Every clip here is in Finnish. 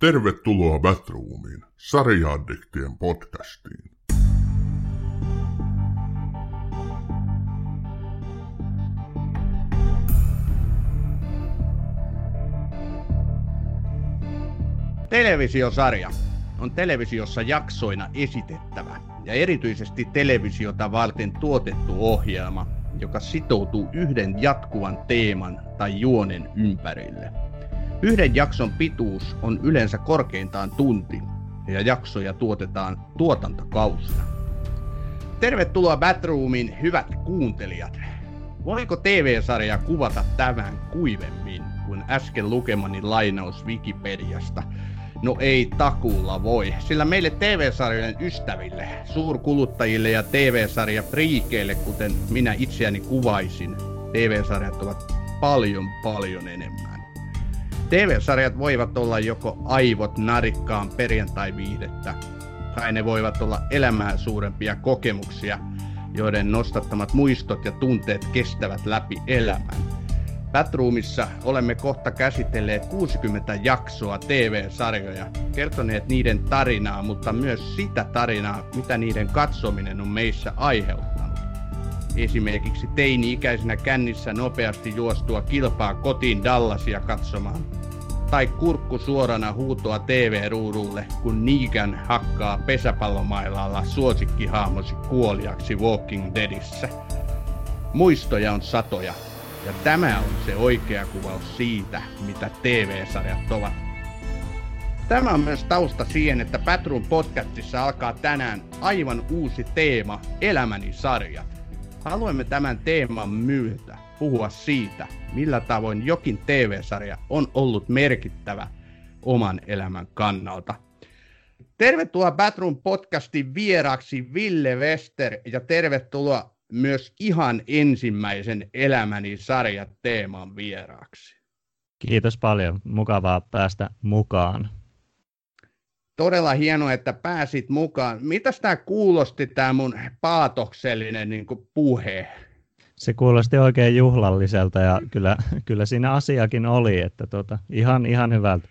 Tervetuloa Batroomiin, sarjaaddiktien podcastiin. Televisiosarja on televisiossa jaksoina esitettävä ja erityisesti televisiota varten tuotettu ohjelma, joka sitoutuu yhden jatkuvan teeman tai juonen ympärille. Yhden jakson pituus on yleensä korkeintaan tunti ja jaksoja tuotetaan tuotantokausina. Tervetuloa Batroomin hyvät kuuntelijat. Voiko TV-sarja kuvata tämän kuivemmin kuin äsken lukemani lainaus Wikipediasta – No ei takuulla voi, sillä meille TV-sarjojen ystäville, suurkuluttajille ja TV-sarja priikeille, kuten minä itseäni kuvaisin, TV-sarjat ovat paljon paljon enemmän. TV-sarjat voivat olla joko aivot narikkaan perjantai-viihdettä, tai ne voivat olla elämää suurempia kokemuksia, joiden nostattamat muistot ja tunteet kestävät läpi elämän. Batroomissa olemme kohta käsitelleet 60 jaksoa TV-sarjoja, kertoneet niiden tarinaa, mutta myös sitä tarinaa, mitä niiden katsominen on meissä aiheuttanut. Esimerkiksi teini-ikäisenä kännissä nopeasti juostua kilpaa kotiin Dallasia katsomaan. Tai kurkku suorana huutoa TV-ruudulle, kun Negan hakkaa pesäpallomailalla suosikkihaamosi kuoliaksi Walking Deadissä. Muistoja on satoja, ja tämä on se oikea kuvaus siitä, mitä TV-sarjat ovat. Tämä on myös tausta siihen, että Patrun podcastissa alkaa tänään aivan uusi teema, Elämäni sarjat. Haluamme tämän teeman myötä puhua siitä, millä tavoin jokin TV-sarja on ollut merkittävä oman elämän kannalta. Tervetuloa Batroom podcastin vieraaksi Ville Wester ja tervetuloa myös ihan ensimmäisen elämäni sarjat teeman vieraaksi. Kiitos paljon. Mukavaa päästä mukaan. Todella hienoa, että pääsit mukaan. Mitäs tämä kuulosti, tämä mun paatoksellinen niin puhe? Se kuulosti oikein juhlalliselta ja kyllä, kyllä siinä asiakin oli, että tota, ihan, ihan hyvältä.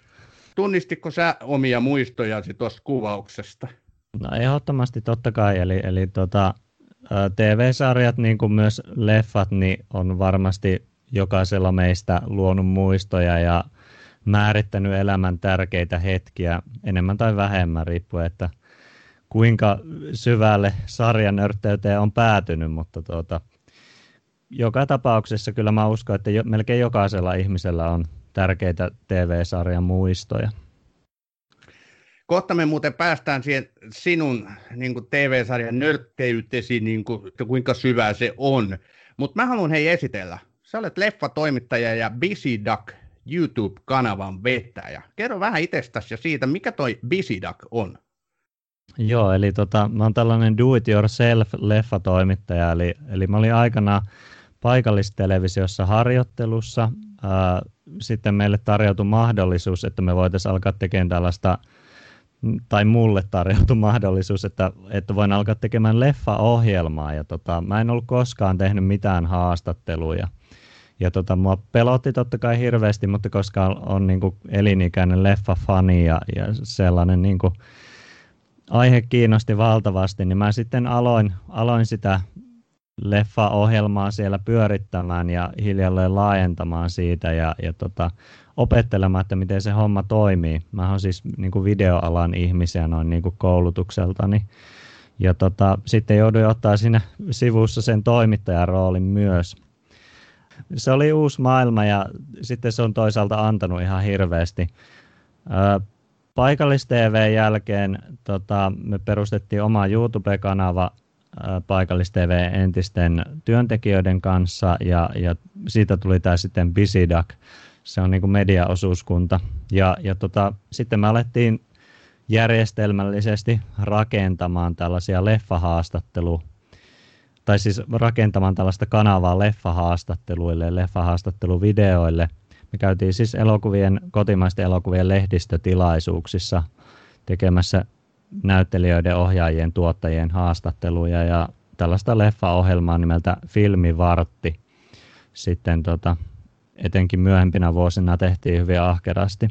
Tunnistitko sä omia muistojasi tuosta kuvauksesta? No ehdottomasti totta kai, eli, eli tota, TV-sarjat, niin kuin myös leffat, niin on varmasti jokaisella meistä luonut muistoja ja määrittänyt elämän tärkeitä hetkiä enemmän tai vähemmän, riippuen, että kuinka syvälle sarjan örtteyteen on päätynyt, mutta tuota, joka tapauksessa kyllä mä uskon, että jo, melkein jokaisella ihmisellä on tärkeitä TV-sarjan muistoja. Kohta me muuten päästään siihen sinun niin kuin TV-sarjan nörtteytesi, niin kuin, kuinka syvää se on. Mutta mä haluan hei esitellä. Sä olet leffatoimittaja ja Busy Duck YouTube-kanavan vetäjä. Kerro vähän itsestäsi ja siitä, mikä toi Busy Duck on. Joo, eli tota, mä oon tällainen do-it-yourself-leffatoimittaja, eli, eli mä olin aikana paikallistelevisiossa harjoittelussa. Ää, sitten meille tarjoutui mahdollisuus, että me voitaisiin alkaa tekemään tällaista – tai mulle tarjoutui mahdollisuus, että, että voin alkaa tekemään leffa-ohjelmaa. Ja tota, mä en ollut koskaan tehnyt mitään haastatteluja. Ja tota, mua pelotti totta kai hirveästi, mutta koska on niin kuin elinikäinen leffa-fani ja, ja sellainen niin kuin, aihe kiinnosti valtavasti, niin mä sitten aloin, aloin sitä leffa-ohjelmaa siellä pyörittämään ja hiljalleen laajentamaan siitä ja, ja tota, opettelemaan, että miten se homma toimii. Mä oon siis niin kuin videoalan ihmisiä noin niin kuin koulutukseltani. Ja tota, sitten jouduin ottaa siinä sivussa sen toimittajan roolin myös. Se oli uusi maailma ja sitten se on toisaalta antanut ihan hirveästi. Paikallis-TV jälkeen tota, me perustettiin oma YouTube-kanava Paikallis-TV entisten työntekijöiden kanssa ja, ja siitä tuli tämä sitten Bisidak, se on niin kuin mediaosuuskunta. Ja, ja tota, sitten me alettiin järjestelmällisesti rakentamaan tällaisia leffahaastattelu tai siis rakentamaan tällaista kanavaa leffahaastatteluille ja leffahaastatteluvideoille. Me käytiin siis elokuvien, kotimaisten elokuvien lehdistötilaisuuksissa tekemässä näyttelijöiden, ohjaajien, tuottajien haastatteluja ja tällaista leffaohjelmaa nimeltä Filmivartti sitten tota, etenkin myöhempinä vuosina tehtiin hyvin ahkerasti.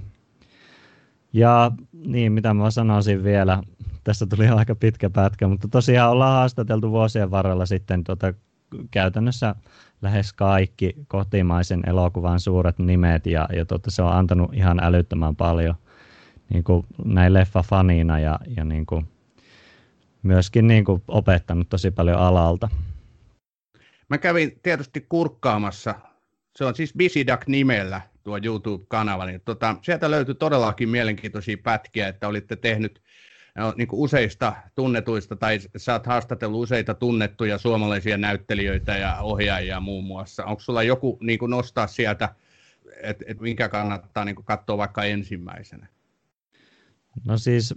Ja niin, mitä mä sanoisin vielä, tästä tuli aika pitkä pätkä, mutta tosiaan ollaan haastateltu vuosien varrella sitten tota, käytännössä lähes kaikki kotimaisen elokuvan suuret nimet ja, ja tota, se on antanut ihan älyttömän paljon niin kuin näin leffa-fanina ja, ja niin kuin, myöskin niin kuin opettanut tosi paljon alalta. Mä kävin tietysti kurkkaamassa, se on siis Bisidak nimellä tuo YouTube-kanava, niin tota, sieltä löytyi todellakin mielenkiintoisia pätkiä, että olitte tehnyt niin kuin useista tunnetuista, tai sä oot haastatellut useita tunnettuja suomalaisia näyttelijöitä ja ohjaajia muun muassa. Onko sulla joku niin kuin nostaa sieltä, että et minkä kannattaa niin kuin katsoa vaikka ensimmäisenä? No siis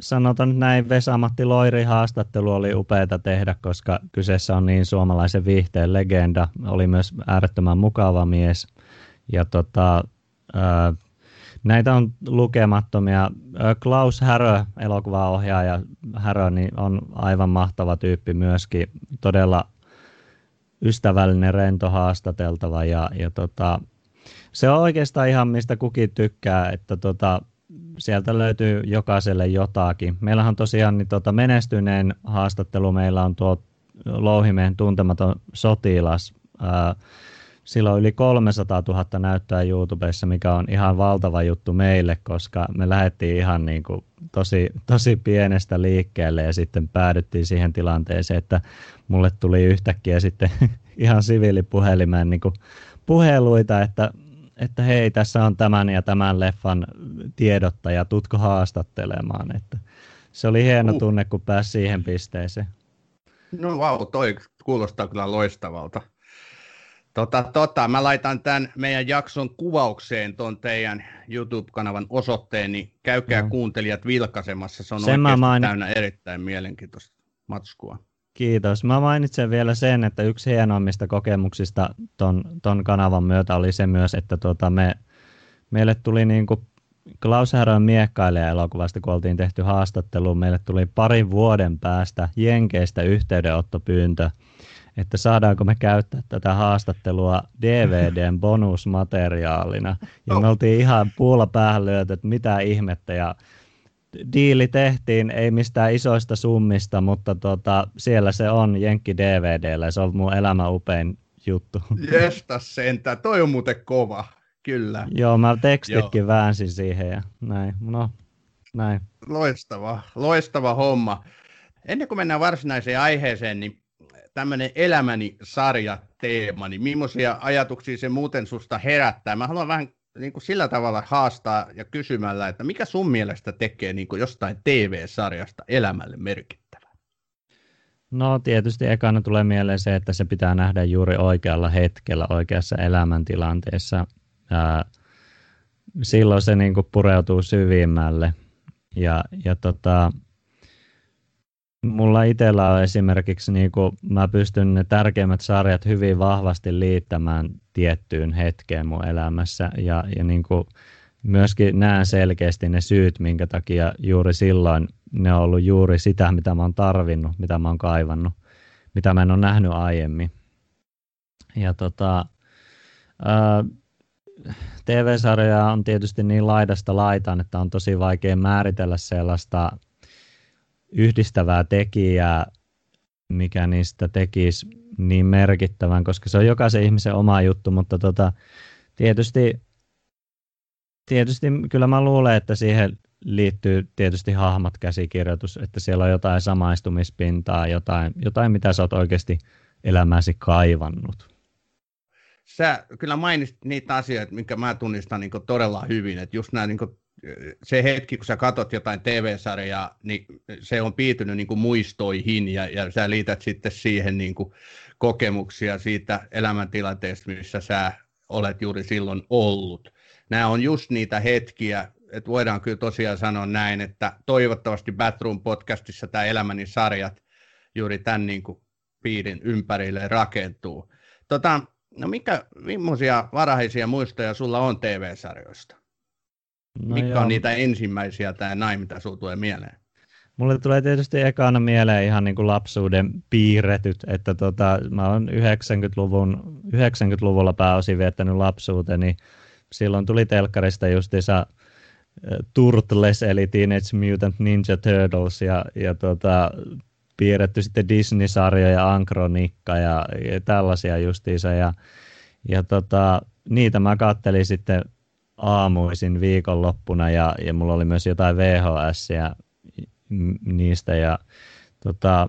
sanotaan nyt näin, Vesamatti Loiri haastattelu oli upeata tehdä, koska kyseessä on niin suomalaisen viihteen legenda. Oli myös äärettömän mukava mies. Ja tota, ää, näitä on lukemattomia. Klaus Härö, elokuvaohjaaja Härö, niin on aivan mahtava tyyppi myöskin. Todella ystävällinen, rento haastateltava ja, ja tota, se on oikeastaan ihan mistä kukin tykkää, että tota, sieltä löytyy jokaiselle jotakin. Meillähän tosiaan niin tota, menestyneen haastattelu, meillä on tuo Louhimeen tuntematon sotilas. Ää, sillä on yli 300 000 näyttöä YouTubessa, mikä on ihan valtava juttu meille, koska me lähdettiin ihan niin kuin tosi, tosi pienestä liikkeelle ja sitten päädyttiin siihen tilanteeseen, että mulle tuli yhtäkkiä sitten ihan siviilipuhelimeen niin kuin puheluita, että että hei, tässä on tämän ja tämän leffan tiedottaja, tutko haastattelemaan. Että se oli hieno uh. tunne, kun pääsi siihen pisteeseen. No vau, wow, toi kuulostaa kyllä loistavalta. Tota, tota, mä laitan tämän meidän jakson kuvaukseen tuon teidän YouTube-kanavan osoitteen, niin käykää no. kuuntelijat vilkaisemassa. Se on Sen oikeasti main... täynnä erittäin mielenkiintoista matskua. Kiitos. Mä mainitsen vielä sen, että yksi hienoimmista kokemuksista ton, ton kanavan myötä oli se myös, että tota me, meille tuli niin kuin Klaus Härön miekkailija elokuvasta, kun oltiin tehty haastattelu, meille tuli parin vuoden päästä Jenkeistä yhteydenottopyyntö, että saadaanko me käyttää tätä haastattelua DVDn bonusmateriaalina. Ja me oltiin ihan puulla päähän lyöty, että mitä ihmettä. Ja diili tehtiin, ei mistään isoista summista, mutta tota, siellä se on Jenkki DVDllä. Se on mun elämä upein juttu. Jesta sentä, toi on muuten kova, kyllä. Joo, mä tekstitkin Joo. väänsin siihen ja näin. No, näin. Loistava, loistava homma. Ennen kuin mennään varsinaiseen aiheeseen, niin tämmöinen elämäni sarja teema, niin millaisia ajatuksia se muuten susta herättää? Mä haluan vähän niin kuin sillä tavalla haastaa ja kysymällä, että mikä sun mielestä tekee niin kuin jostain TV-sarjasta elämälle merkittävää? No tietysti ekana tulee mieleen se, että se pitää nähdä juuri oikealla hetkellä, oikeassa elämäntilanteessa. Ää, silloin se niin kuin pureutuu syvimmälle. Ja, ja tota, Mulla itsellä on esimerkiksi, niin kuin mä pystyn ne tärkeimmät sarjat hyvin vahvasti liittämään tiettyyn hetkeen mun elämässä ja, ja niin kuin myöskin näen selkeästi ne syyt, minkä takia juuri silloin ne on ollut juuri sitä, mitä mä oon tarvinnut, mitä mä oon kaivannut, mitä mä en ole nähnyt aiemmin. Ja tota, ää, TV-sarjoja on tietysti niin laidasta laitaan, että on tosi vaikea määritellä sellaista yhdistävää tekijää, mikä niistä tekisi niin merkittävän, koska se on jokaisen ihmisen oma juttu, mutta tota, tietysti, tietysti kyllä mä luulen, että siihen liittyy tietysti hahmot käsikirjoitus, että siellä on jotain samaistumispintaa, jotain, jotain mitä sä oot oikeasti elämäsi kaivannut. Sä kyllä mainitsit niitä asioita, minkä mä tunnistan niin todella hyvin, että just nämä niin se hetki, kun sä katot jotain TV-sarjaa, niin se on piitynyt niin kuin muistoihin ja, ja sä liität sitten siihen niin kuin kokemuksia siitä elämäntilanteesta, missä sä olet juuri silloin ollut. Nämä on just niitä hetkiä, että voidaan kyllä tosiaan sanoa näin, että toivottavasti Batroom podcastissa tämä elämäni sarjat juuri tämän niin kuin piirin ympärille rakentuu. Tota, no mikä, millaisia varhaisia muistoja sulla on TV-sarjoista? No Mitkä joo. on niitä ensimmäisiä tai näin, mitä sinulle tulee mieleen? Mulle tulee tietysti ekana mieleen ihan niin kuin lapsuuden piirretyt, että tota, mä oon 90-luvun, 90-luvulla pääosin viettänyt lapsuuteni. Silloin tuli telkkarista justiinsa Turtles eli Teenage Mutant Ninja Turtles ja, ja tota, piirretty sitten Disney-sarjoja, Ankronikka ja, ja tällaisia justiinsa. Ja, ja tota, niitä mä kattelin sitten aamuisin viikonloppuna ja, ja mulla oli myös jotain VHS niistä ja tota,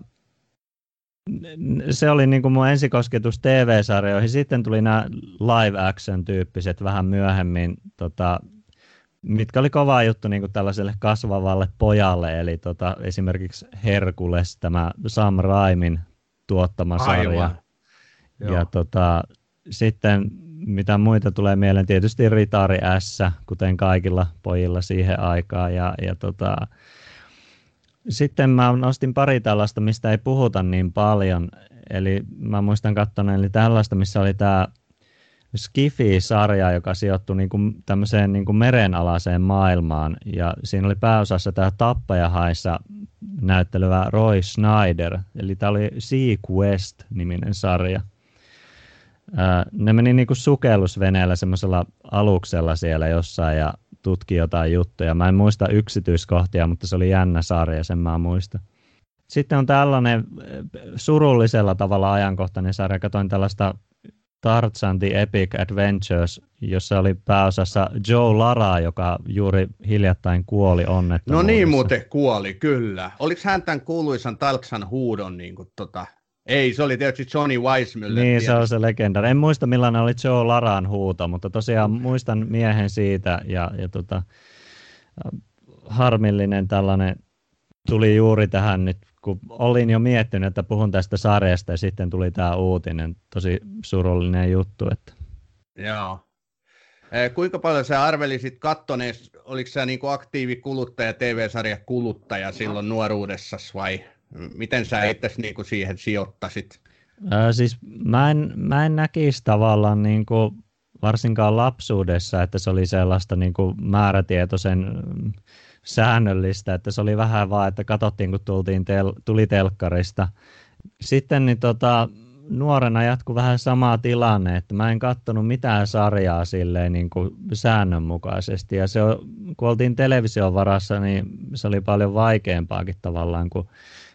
se oli niin kuin mun ensikosketus TV-sarjoihin. Sitten tuli nämä live action tyyppiset vähän myöhemmin, tota, mitkä oli kova juttu niin kuin tällaiselle kasvavalle pojalle. Eli tota, esimerkiksi Herkules, tämä Sam Raimin tuottama sarja. Aivan. Ja tota, sitten mitä muita tulee mieleen, tietysti Ritari S, kuten kaikilla pojilla siihen aikaan. Ja, ja tota, sitten mä nostin pari tällaista, mistä ei puhuta niin paljon. Eli mä muistan katsoneeni eli tällaista, missä oli tämä Skifi-sarja, joka sijoittui niin kuin tämmöiseen niin kuin merenalaiseen maailmaan. Ja siinä oli pääosassa tämä Tappajahaissa näyttelevä Roy Schneider. Eli tämä oli Sea Quest-niminen sarja. Ne meni niin kuin sukellusveneellä semmoisella aluksella siellä jossain ja tutki jotain juttuja. Mä en muista yksityiskohtia, mutta se oli jännä sarja, sen mä muista. Sitten on tällainen surullisella tavalla ajankohtainen sarja. Katoin tällaista Tarzan The Epic Adventures, jossa oli pääosassa Joe Lara, joka juuri hiljattain kuoli onnettomuudessa. No niin muuten kuoli, kyllä. Oliko hän tämän kuuluisan Tarzan huudon niin kuin, tota, ei, se oli tietysti Johnny Weissmuller. Niin, tietysti. se on se legenda. En muista millainen oli Joe Laran huuto, mutta tosiaan muistan miehen siitä ja, ja tota, harmillinen tällainen tuli juuri tähän nyt, kun olin jo miettinyt, että puhun tästä sarjasta ja sitten tuli tämä uutinen. Tosi surullinen juttu. Että... Joo. Eh, kuinka paljon sä arvelisit kattoneen, oliko sä niin aktiivikuluttaja, TV-sarjakuluttaja silloin nuoruudessasi vai Miten sä itse niin kuin siihen sijoittasit? Ää, siis mä en, mä en näkisi tavallaan niin kuin, varsinkaan lapsuudessa, että se oli sellaista niin kuin määrätietoisen mm, säännöllistä, että se oli vähän vaan, että katsottiin kun tultiin tel, tuli telkkarista. Sitten niin tota, nuorena jatkui vähän sama tilanne, että mä en katsonut mitään sarjaa silleen niin kuin säännönmukaisesti. Ja se, kun oltiin television varassa, niin se oli paljon vaikeampaakin tavallaan, kun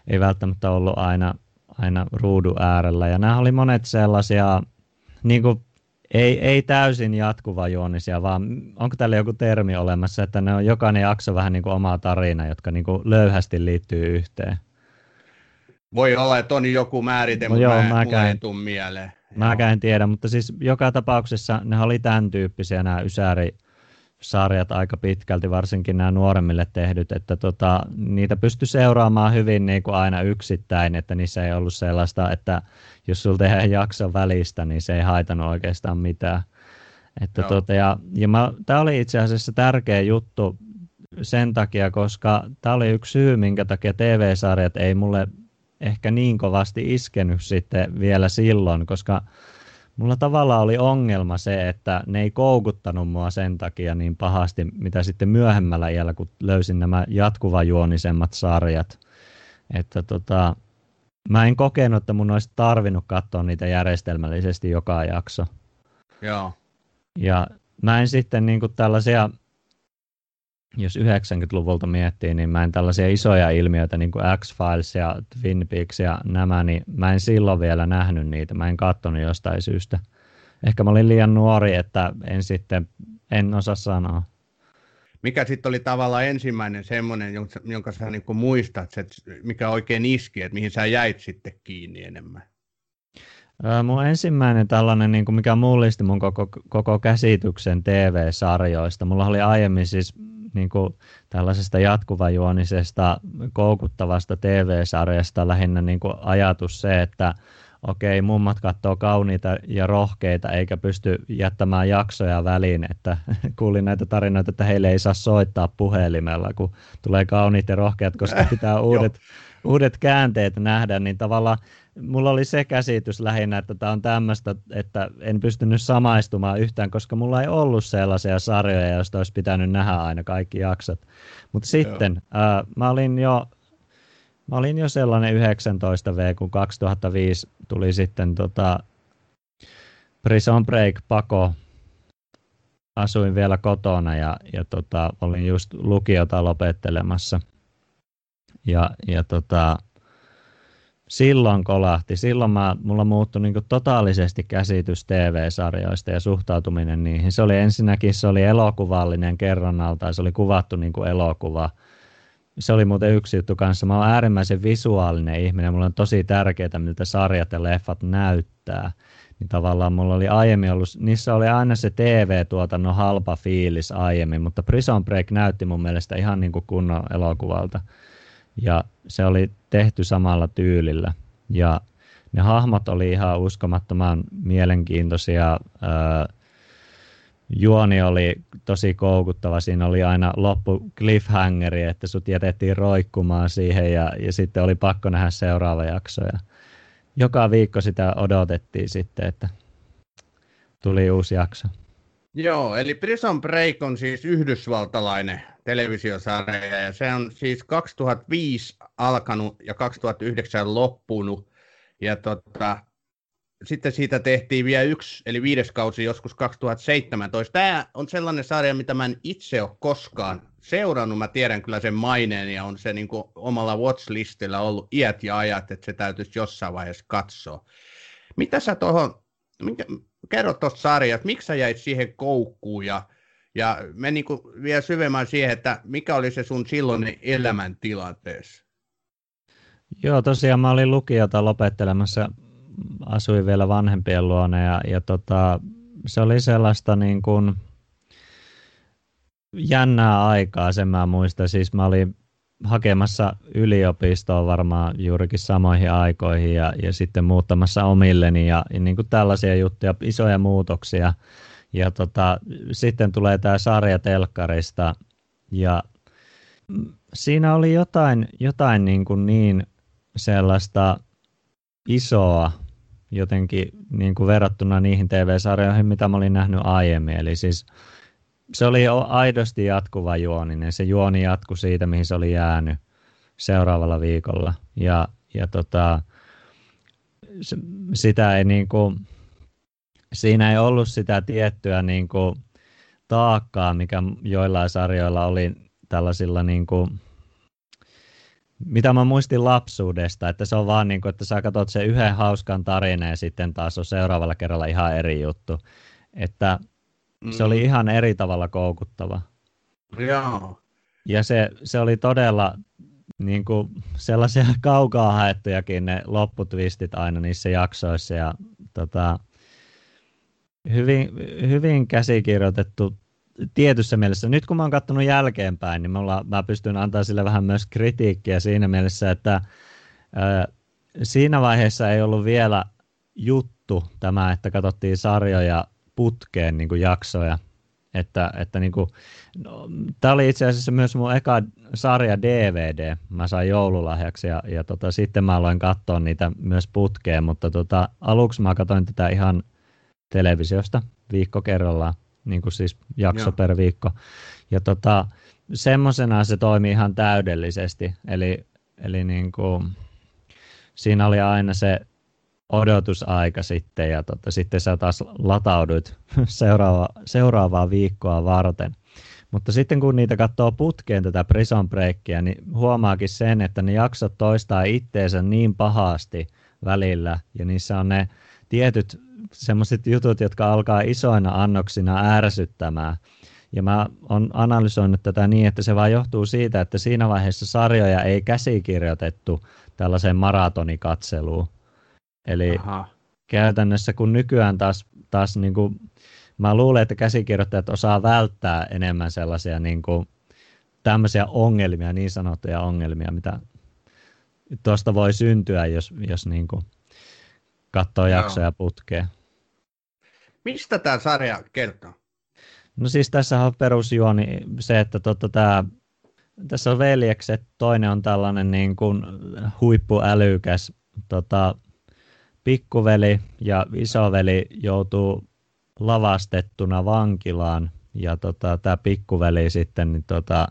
ei välttämättä ollut aina, aina ruudun äärellä. Ja nämä oli monet sellaisia, niin kuin, ei, ei täysin jatkuvajuonisia, vaan onko tällä joku termi olemassa, että ne on jokainen jakso vähän niin kuin oma tarina, jotka niin kuin löyhästi liittyy yhteen. Voi olla, että on joku määrite, no mutta joo, mä, mä en mieleen. Mä en tiedä, mutta siis joka tapauksessa ne oli tämän tyyppisiä nämä Ysäri sarjat aika pitkälti, varsinkin nämä nuoremmille tehdyt, että tota, niitä pystyi seuraamaan hyvin niin kuin aina yksittäin, että niissä ei ollut sellaista, että jos sulla tehdään jakson välistä, niin se ei haitanut oikeastaan mitään. Että tota, ja, ja tämä oli itse asiassa tärkeä juttu sen takia, koska tämä oli yksi syy, minkä takia TV-sarjat ei mulle ehkä niin kovasti iskenyt sitten vielä silloin, koska mulla tavallaan oli ongelma se, että ne ei koukuttanut mua sen takia niin pahasti, mitä sitten myöhemmällä iällä, kun löysin nämä jatkuvajuonisemmat sarjat. Että tota, mä en kokenut, että mun olisi tarvinnut katsoa niitä järjestelmällisesti joka jakso. Joo. Ja mä en sitten niin kuin tällaisia jos 90-luvulta miettii, niin mä en tällaisia isoja ilmiöitä, niin kuin X-Files ja Twin Peaks ja nämä, niin mä en silloin vielä nähnyt niitä. Mä en katsonut jostain syystä. Ehkä mä olin liian nuori, että en sitten, en osaa sanoa. Mikä sitten oli tavallaan ensimmäinen semmoinen, jonka, jonka sä niin muistat, että mikä oikein iski, että mihin sä jäit sitten kiinni enemmän? Mun ensimmäinen tällainen, niin kuin mikä mullisti mun koko, koko käsityksen TV-sarjoista. Mulla oli aiemmin siis niin kuin tällaisesta jatkuvajuonisesta, koukuttavasta TV-sarjasta lähinnä niin kuin ajatus se, että okei, mummat katsoo kauniita ja rohkeita eikä pysty jättämään jaksoja väliin, että kuulin näitä tarinoita, että heille ei saa soittaa puhelimella, kun tulee kauniit ja rohkeat, koska pitää uudet, uudet käänteet nähdä, niin tavallaan mulla oli se käsitys lähinnä, että tämä on tämmöistä, että en pystynyt samaistumaan yhtään, koska mulla ei ollut sellaisia sarjoja, joista olisi pitänyt nähdä aina kaikki jaksot. Mutta sitten ää, mä olin jo Mä olin jo sellainen 19V, kun 2005 tuli sitten tota Prison Break pako asuin vielä kotona ja, ja tota, olin just lukiota lopettelemassa. Ja, ja tota, silloin kolahti, silloin mä, mulla muuttui niin totaalisesti käsitys TV-sarjoista ja suhtautuminen niihin. Se oli ensinnäkin se oli elokuvallinen kerronnalta, se oli kuvattu niin elokuva. Se oli muuten yksi juttu kanssa. Mä oon äärimmäisen visuaalinen ihminen. Mulla on tosi tärkeää, miltä sarjat ja leffat näyttää. Niin tavallaan mulla oli aiemmin ollut, niissä oli aina se TV-tuotannon halpa fiilis aiemmin, mutta Prison Break näytti mun mielestä ihan niin kuin kunnon elokuvalta ja se oli tehty samalla tyylillä. Ja ne hahmot oli ihan uskomattoman mielenkiintoisia. Juoni oli tosi koukuttava. Siinä oli aina loppu cliffhangeri, että sut jätettiin roikkumaan siihen ja, ja sitten oli pakko nähdä seuraava jakso. Ja joka viikko sitä odotettiin sitten, että tuli uusi jakso. Joo, eli Prison Break on siis yhdysvaltalainen televisiosarja ja se on siis 2005 alkanut ja 2009 loppunut. Ja tota, sitten siitä tehtiin vielä yksi, eli viides kausi joskus 2017. Tämä on sellainen sarja, mitä mä en itse ole koskaan seurannut. Mä tiedän kyllä sen maineen ja on se niin kuin omalla watchlistilla ollut iät ja ajat, että se täytyisi jossain vaiheessa katsoa. Mitä sä tuohon, kerro tuosta sarjasta, miksi sä jäit siihen koukkuun ja, ja me niin vielä syvemmän siihen, että mikä oli se sun silloin elämäntilanteessa? Joo, tosiaan mä olin lukiota lopettelemassa, asuin vielä vanhempien luona ja, ja tota, se oli sellaista niin kuin jännää aikaa, sen mä muistan. Siis mä olin hakemassa yliopistoa varmaan juurikin samoihin aikoihin ja, ja sitten muuttamassa omilleni ja, ja niin kuin tällaisia juttuja, isoja muutoksia. Ja tota, sitten tulee tämä sarja telkkarista ja siinä oli jotain, jotain niin, kuin niin sellaista isoa jotenkin niin kuin verrattuna niihin TV-sarjoihin, mitä mä olin nähnyt aiemmin. Eli siis se oli aidosti jatkuva juoninen. Se juoni jatkui siitä, mihin se oli jäänyt seuraavalla viikolla. Ja, ja tota, sitä ei niin kuin, siinä ei ollut sitä tiettyä niin kuin taakkaa, mikä joillain sarjoilla oli tällaisilla niin kuin, mitä mä muistin lapsuudesta, että se on vaan niin kuin, että sä katsot sen yhden hauskan tarinan ja sitten taas on seuraavalla kerralla ihan eri juttu. Että Mm. Se oli mm. ihan eri tavalla koukuttava. Joo. Ja se, se oli todella niin kuin sellaisia kaukaa haettujakin ne lopputvistit aina niissä jaksoissa ja tota, hyvin, hyvin käsikirjoitettu tietyssä mielessä. Nyt kun mä oon katsonut jälkeenpäin, niin mulla, mä pystyn antaa sille vähän myös kritiikkiä siinä mielessä, että ää, siinä vaiheessa ei ollut vielä juttu tämä, että katsottiin sarjoja putkeen niin kuin jaksoja. Että, että niin kuin, no, tämä oli itse asiassa myös mun eka sarja DVD. Mä sain joululahjaksi ja, ja tota, sitten mä aloin katsoa niitä myös putkeen, mutta tota, aluksi mä katsoin tätä ihan televisiosta viikko kerrallaan, niin kuin siis jakso Joo. per viikko. Ja tota, semmoisena se toimii ihan täydellisesti, eli, eli niin kuin, siinä oli aina se odotusaika sitten ja tota, sitten sä taas latauduit seuraava, seuraavaa viikkoa varten. Mutta sitten kun niitä katsoo putkeen tätä Prison Breakia, niin huomaakin sen, että ne jaksot toistaa itteensä niin pahasti välillä ja niissä on ne tietyt semmoiset jutut, jotka alkaa isoina annoksina ärsyttämään. Ja mä oon analysoinut tätä niin, että se vaan johtuu siitä, että siinä vaiheessa sarjoja ei käsikirjoitettu tällaiseen maratonikatseluun, Eli Aha. käytännössä kun nykyään taas, taas niin kuin, mä luulen, että käsikirjoittajat osaa välttää enemmän sellaisia niin kuin, tämmöisiä ongelmia, niin sanottuja ongelmia, mitä tuosta voi syntyä, jos, jos niin kuin, katsoo jaksoja putkeen. Mistä tämä sarja kertoo? No siis tässä on perusjuoni se, että tota, tää, tässä on veljekset, toinen on tällainen niin kuin huippuälykäs tota, pikkuveli ja isoveli joutuu lavastettuna vankilaan ja tota, tämä pikkuveli sitten niin tota,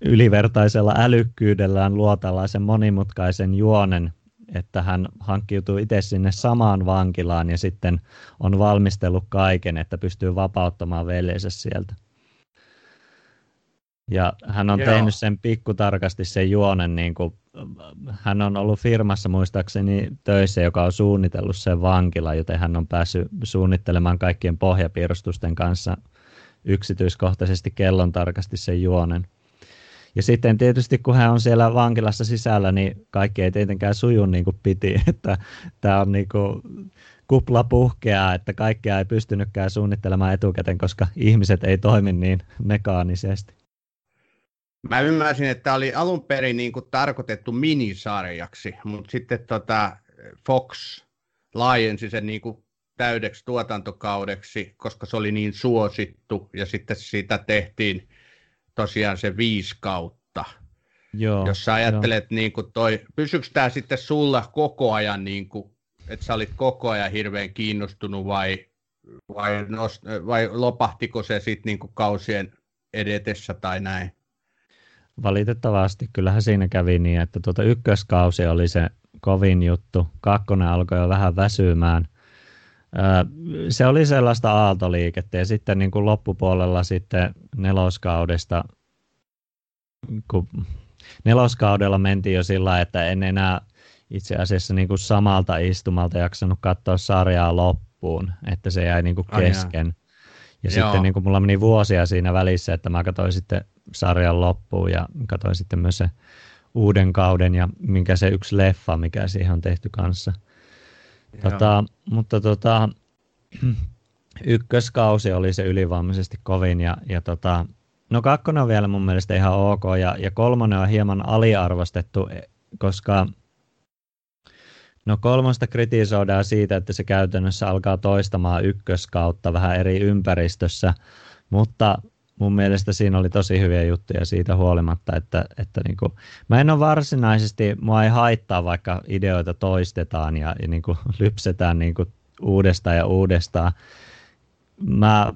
ylivertaisella älykkyydellään luo tällaisen monimutkaisen juonen että hän hankkiutuu itse sinne samaan vankilaan ja sitten on valmistellut kaiken, että pystyy vapauttamaan veljensä sieltä. Ja hän on Joo. tehnyt sen pikkutarkasti sen juonen, niin kuin, hän on ollut firmassa muistaakseni töissä, joka on suunnitellut sen vankila, joten hän on päässyt suunnittelemaan kaikkien pohjapiirustusten kanssa yksityiskohtaisesti kellon tarkasti sen juonen. Ja sitten tietysti kun hän on siellä vankilassa sisällä, niin kaikki ei tietenkään suju niin kuin piti, että tämä on niin kuin kupla puhkeaa, että kaikkea ei pystynytkään suunnittelemaan etukäteen, koska ihmiset ei toimi niin mekaanisesti. Mä ymmärsin, että tämä oli alun perin niin kuin tarkoitettu minisarjaksi, mutta sitten tota Fox laajensi sen niin kuin täydeksi tuotantokaudeksi, koska se oli niin suosittu, ja sitten siitä tehtiin tosiaan se viisi kautta. Joo, Jos sä ajattelet, jo. niin kuin toi, pysyykö tämä sitten sulla koko ajan, niin kuin, että sä olit koko ajan hirveän kiinnostunut vai, vai, nost, vai lopahtiko se sitten niin kausien edetessä tai näin? Valitettavasti kyllähän siinä kävi niin, että tuota ykköskausi oli se kovin juttu, kakkonen alkoi jo vähän väsymään. Se oli sellaista aaltoliikettä ja sitten niin kuin loppupuolella sitten neloskaudesta, kun neloskaudella mentiin jo sillä että en enää itse asiassa niin kuin samalta istumalta jaksanut katsoa sarjaa loppuun, että se jäi niin kuin kesken. Oh, ja Joo. sitten niin kuin mulla meni vuosia siinä välissä, että mä katsoin sitten sarjan loppuun ja katsoin sitten myös se uuden kauden ja minkä se yksi leffa, mikä siihen on tehty kanssa. Tota, mutta tota, ykköskausi oli se ylivoimaisesti kovin ja, ja tota, no kakkonen on vielä mun mielestä ihan ok ja, ja kolmonen on hieman aliarvostettu, koska No kolmosta kritisoidaan siitä, että se käytännössä alkaa toistamaan ykköskautta vähän eri ympäristössä, mutta mun mielestä siinä oli tosi hyviä juttuja siitä huolimatta, että, että niin kuin, mä en ole varsinaisesti, mua ei haittaa vaikka ideoita toistetaan ja, ja niin kuin lypsetään niin kuin uudestaan ja uudestaan. Mä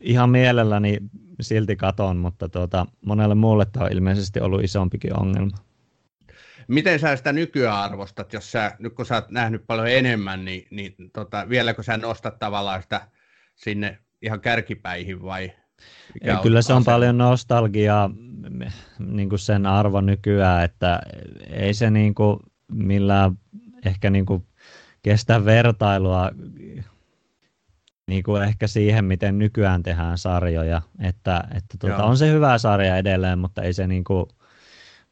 ihan mielelläni silti katon, mutta tuota, monelle muulle tämä on ilmeisesti ollut isompikin ongelma. Miten sä sitä nykyään arvostat, jos sä, nyt kun sä oot nähnyt paljon enemmän, niin, niin tota, vieläkö sä nostat tavallaan sitä sinne ihan kärkipäihin vai? Ja kyllä se on ase? paljon nostalgiaa niin kuin sen arvo nykyään, että ei se niin kuin millään ehkä niin kuin kestä vertailua niin kuin ehkä siihen, miten nykyään tehdään sarjoja. Että, että tuota, on se hyvä sarja edelleen, mutta ei se niin kuin,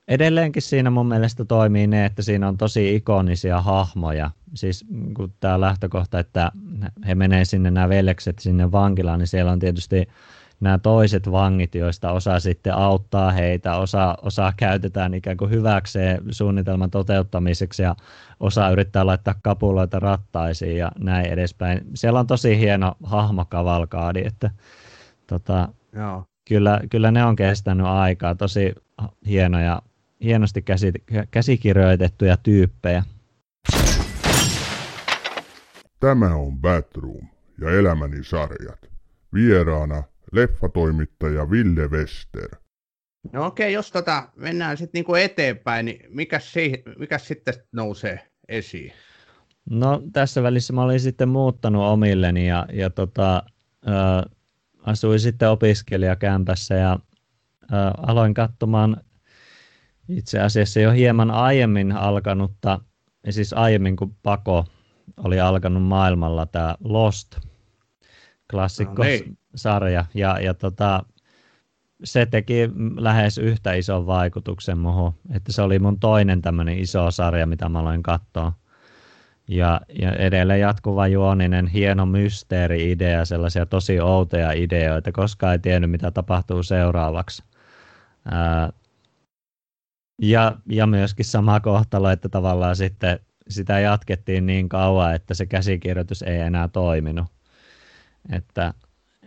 edelleenkin siinä mun mielestä toimii ne, että siinä on tosi ikonisia hahmoja. Siis kun tämä lähtökohta, että he menee sinne nämä veljekset sinne vankilaan, niin siellä on tietysti nämä toiset vangit, joista osa sitten auttaa heitä, osa, osa käytetään ikään kuin hyväkseen suunnitelman toteuttamiseksi ja osa yrittää laittaa kapuloita rattaisiin ja näin edespäin. Siellä on tosi hieno hahmokavalkaadi, että tota, Joo. Kyllä, kyllä ne on kestänyt aikaa, tosi hienoja, hienosti käsi, käsikirjoitettuja tyyppejä. Tämä on Batroom ja elämäni sarjat. Vieraana leffatoimittaja Ville Wester. No okei, okay, jos tota mennään sitten niinku eteenpäin, niin mikä, si- mikä sitten nousee esiin? No tässä välissä mä olin sitten muuttanut omilleni ja, ja tota, ä, asuin sitten opiskelijakämpässä ja ä, aloin katsomaan itse asiassa jo hieman aiemmin alkanutta, ja siis aiemmin kuin Pako oli alkanut maailmalla tämä Lost, klassikko no niin. Sarja, ja, ja tota, se teki lähes yhtä ison vaikutuksen muuhun, että se oli mun toinen tämmöinen iso sarja, mitä mä aloin katsoa. Ja, ja edelleen jatkuva juoninen, hieno mysteeri-idea, sellaisia tosi outoja ideoita, koska ei tiennyt, mitä tapahtuu seuraavaksi. Ää, ja, ja myöskin sama kohtalo, että tavallaan sitten sitä jatkettiin niin kauan, että se käsikirjoitus ei enää toiminut. Että,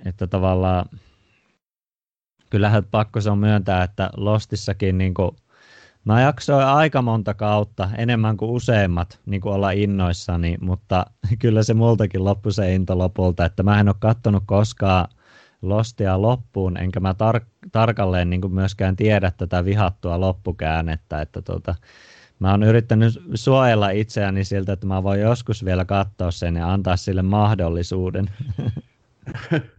että tavallaan kyllähän pakko se on myöntää, että Lostissakin niin kuin, mä jaksoin aika monta kautta, enemmän kuin useimmat, niin kuin olla innoissani, mutta kyllä se multakin loppui se into lopulta, että mä en ole kattonut koskaan Lostia loppuun, enkä mä tar- tarkalleen niin kuin myöskään tiedä tätä vihattua loppukäännettä, että tuota, mä oon yrittänyt suojella itseäni siltä, että mä voin joskus vielä katsoa sen ja antaa sille mahdollisuuden.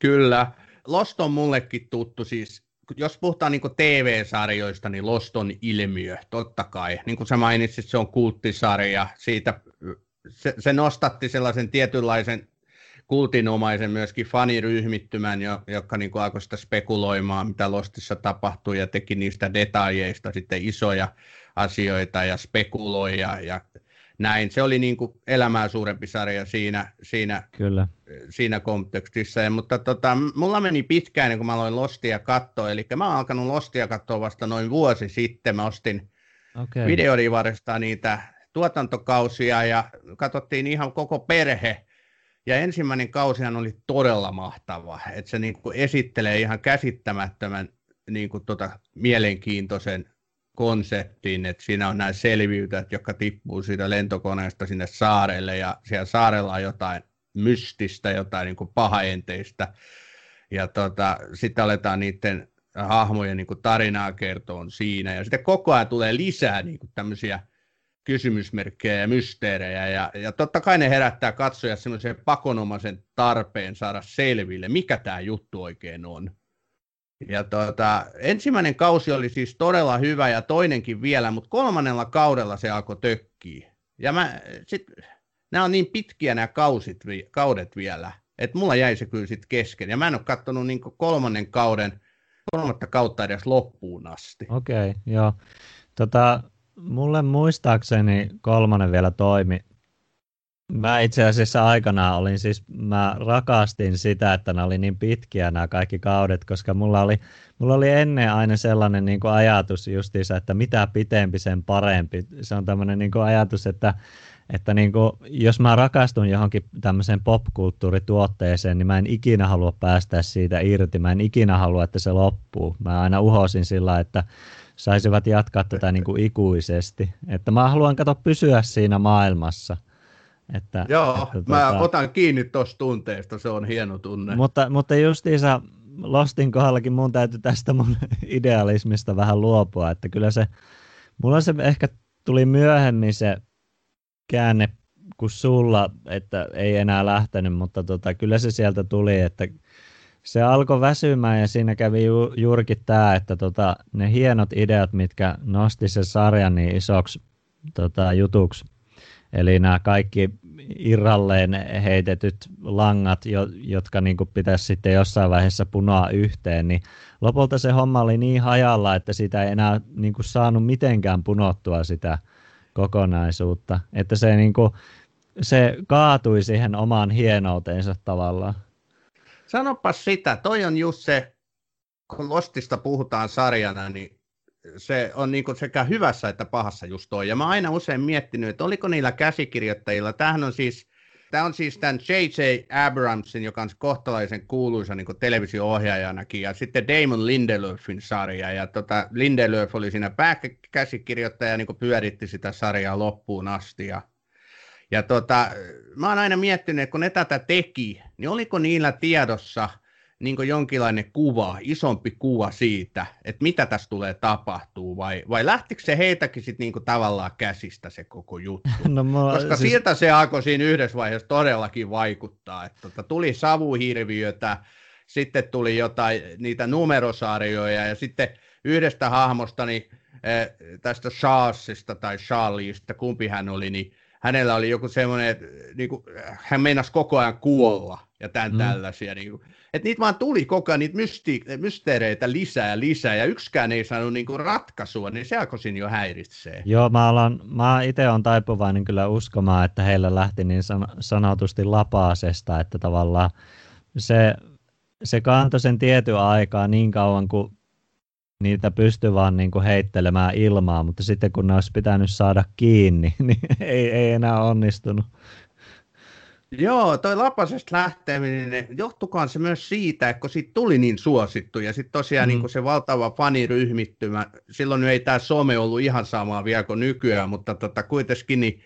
Kyllä. Lost on mullekin tuttu siis jos puhutaan niin TV-sarjoista, niin Loston ilmiö, totta kai. Niin kuin sä mainitsit, se on kulttisarja. Siitä, se, se nostatti sellaisen tietynlaisen kultinomaisen myöskin faniryhmittymän, joka niin kuin alkoi sitä spekuloimaan, mitä Lostissa tapahtui, ja teki niistä detaljeista sitten isoja asioita ja spekuloi ja, ja näin. Se oli niin kuin elämää suurempi sarja siinä, siinä, Kyllä. siinä kontekstissa. Ja, mutta tota, mulla meni pitkään, kun mä aloin Lostia katsoa. Eli mä oon alkanut Lostia katsoa vasta noin vuosi sitten. Mä ostin okay. videodivarista niitä tuotantokausia ja katsottiin ihan koko perhe. Ja ensimmäinen kausihan oli todella mahtava, että se niin kuin esittelee ihan käsittämättömän niin kuin tota, mielenkiintoisen konseptiin, että siinä on nämä selviytyjät, jotka tippuu siitä lentokoneesta sinne saarelle ja siellä saarella on jotain mystistä, jotain niin kuin pahaenteistä. Ja tota, sitten aletaan niiden hahmojen niin kuin tarinaa kertoa siinä. Ja sitten koko ajan tulee lisää niin kuin tämmöisiä kysymysmerkkejä ja mysteerejä. Ja, ja totta kai ne herättää katsoja semmoisen pakonomaisen tarpeen saada selville, mikä tämä juttu oikein on. Ja tuota, ensimmäinen kausi oli siis todella hyvä ja toinenkin vielä, mutta kolmannella kaudella se alkoi tökkiä. Ja mä, sit, nämä on niin pitkiä nämä kausit, kaudet vielä, että mulla jäi se kyllä sitten kesken. Ja mä en ole katsonut niin kolmannen kauden, kolmatta kautta edes loppuun asti. Okei, okay, joo. Tota, mulle muistaakseni kolmannen vielä toimi Mä itse asiassa aikanaan olin siis, mä rakastin sitä, että nämä oli niin pitkiä nämä kaikki kaudet, koska mulla oli, mulla oli ennen aina sellainen niin kuin ajatus justiinsa, että mitä pitempi sen parempi. Se on tämmöinen niin kuin ajatus, että, että niin kuin, jos mä rakastun johonkin tämmöiseen popkulttuurituotteeseen, niin mä en ikinä halua päästä siitä irti. Mä en ikinä halua, että se loppuu. Mä aina uhosin sillä, että saisivat jatkaa tätä niin kuin ikuisesti. Että mä haluan katsoa pysyä siinä maailmassa – että, Joo, että, mä tuota, otan kiinni tuosta tunteesta, se on hieno tunne. Mutta, mutta justiinsa Lostin kohdallakin mun täytyy tästä mun idealismista vähän luopua, että kyllä se, mulla se ehkä tuli myöhemmin se käänne kuin sulla, että ei enää lähtenyt, mutta tota, kyllä se sieltä tuli, että se alkoi väsymään ja siinä kävi ju, juurikin tämä, että tota, ne hienot ideat, mitkä nosti se sarja niin isoksi tota, jutuksi, eli nämä kaikki irralleen heitetyt langat, jo, jotka niin kuin pitäisi sitten jossain vaiheessa punoa yhteen, niin lopulta se homma oli niin hajalla, että sitä ei enää niin kuin saanut mitenkään punottua sitä kokonaisuutta, että se, niin kuin, se kaatui siihen omaan hienouteensa tavallaan. Sanopas sitä, toi on just se, kun Lostista puhutaan sarjana, niin se on niin sekä hyvässä että pahassa just toi. Ja mä aina usein miettinyt, että oliko niillä käsikirjoittajilla, tämähän on siis, tämä on siis tämän J.J. Abramsin, joka on kohtalaisen kuuluisa niin televisio-ohjaajanakin, ja sitten Damon Lindelöfin sarja, ja tota, Lindelöf oli siinä pääkäsikirjoittaja, niin pyöritti sitä sarjaa loppuun asti, ja ja tota, mä oon aina miettinyt, että kun ne tätä teki, niin oliko niillä tiedossa – niin jonkinlainen kuva, isompi kuva siitä, että mitä tässä tulee tapahtuu, vai, vai lähtikö se heitäkin sitten niin tavallaan käsistä se koko juttu? No, mä, Koska siis... siltä se alkoi siinä yhdessä vaiheessa todellakin vaikuttaa, että tota, tuli savuhirviötä, sitten tuli jotain niitä numerosarjoja, ja sitten yhdestä hahmosta, niin, eh, tästä Charlesista tai Charlieista, kumpi hän oli, niin hänellä oli joku semmoinen, niin kuin, hän meinasi koko ajan kuolla, ja tämän mm. tällaisia. Niin kuin, että niitä vaan tuli koko ajan niitä mysti- mysteereitä lisää ja lisää, ja yksikään ei saanut niinku ratkaisua, niin se alkoi siinä jo häiritsee. Joo, mä, alan, mä itse olen taipuvainen kyllä uskomaan, että heillä lähti niin san- sanotusti lapaasesta, että tavallaan se, se kantoi sen tietyn aikaa niin kauan, kuin niitä pystyi vaan niin kuin heittelemään ilmaa, mutta sitten kun ne olisi pitänyt saada kiinni, niin ei, ei enää onnistunut. Joo, toi Lapasesta lähteminen, johtukaan se myös siitä, että kun siitä tuli niin suosittu ja sitten tosiaan mm. niin se valtava faniryhmittymä, silloin ei tämä some ollut ihan samaa vielä kuin nykyään, mutta tota, kuitenkin niin,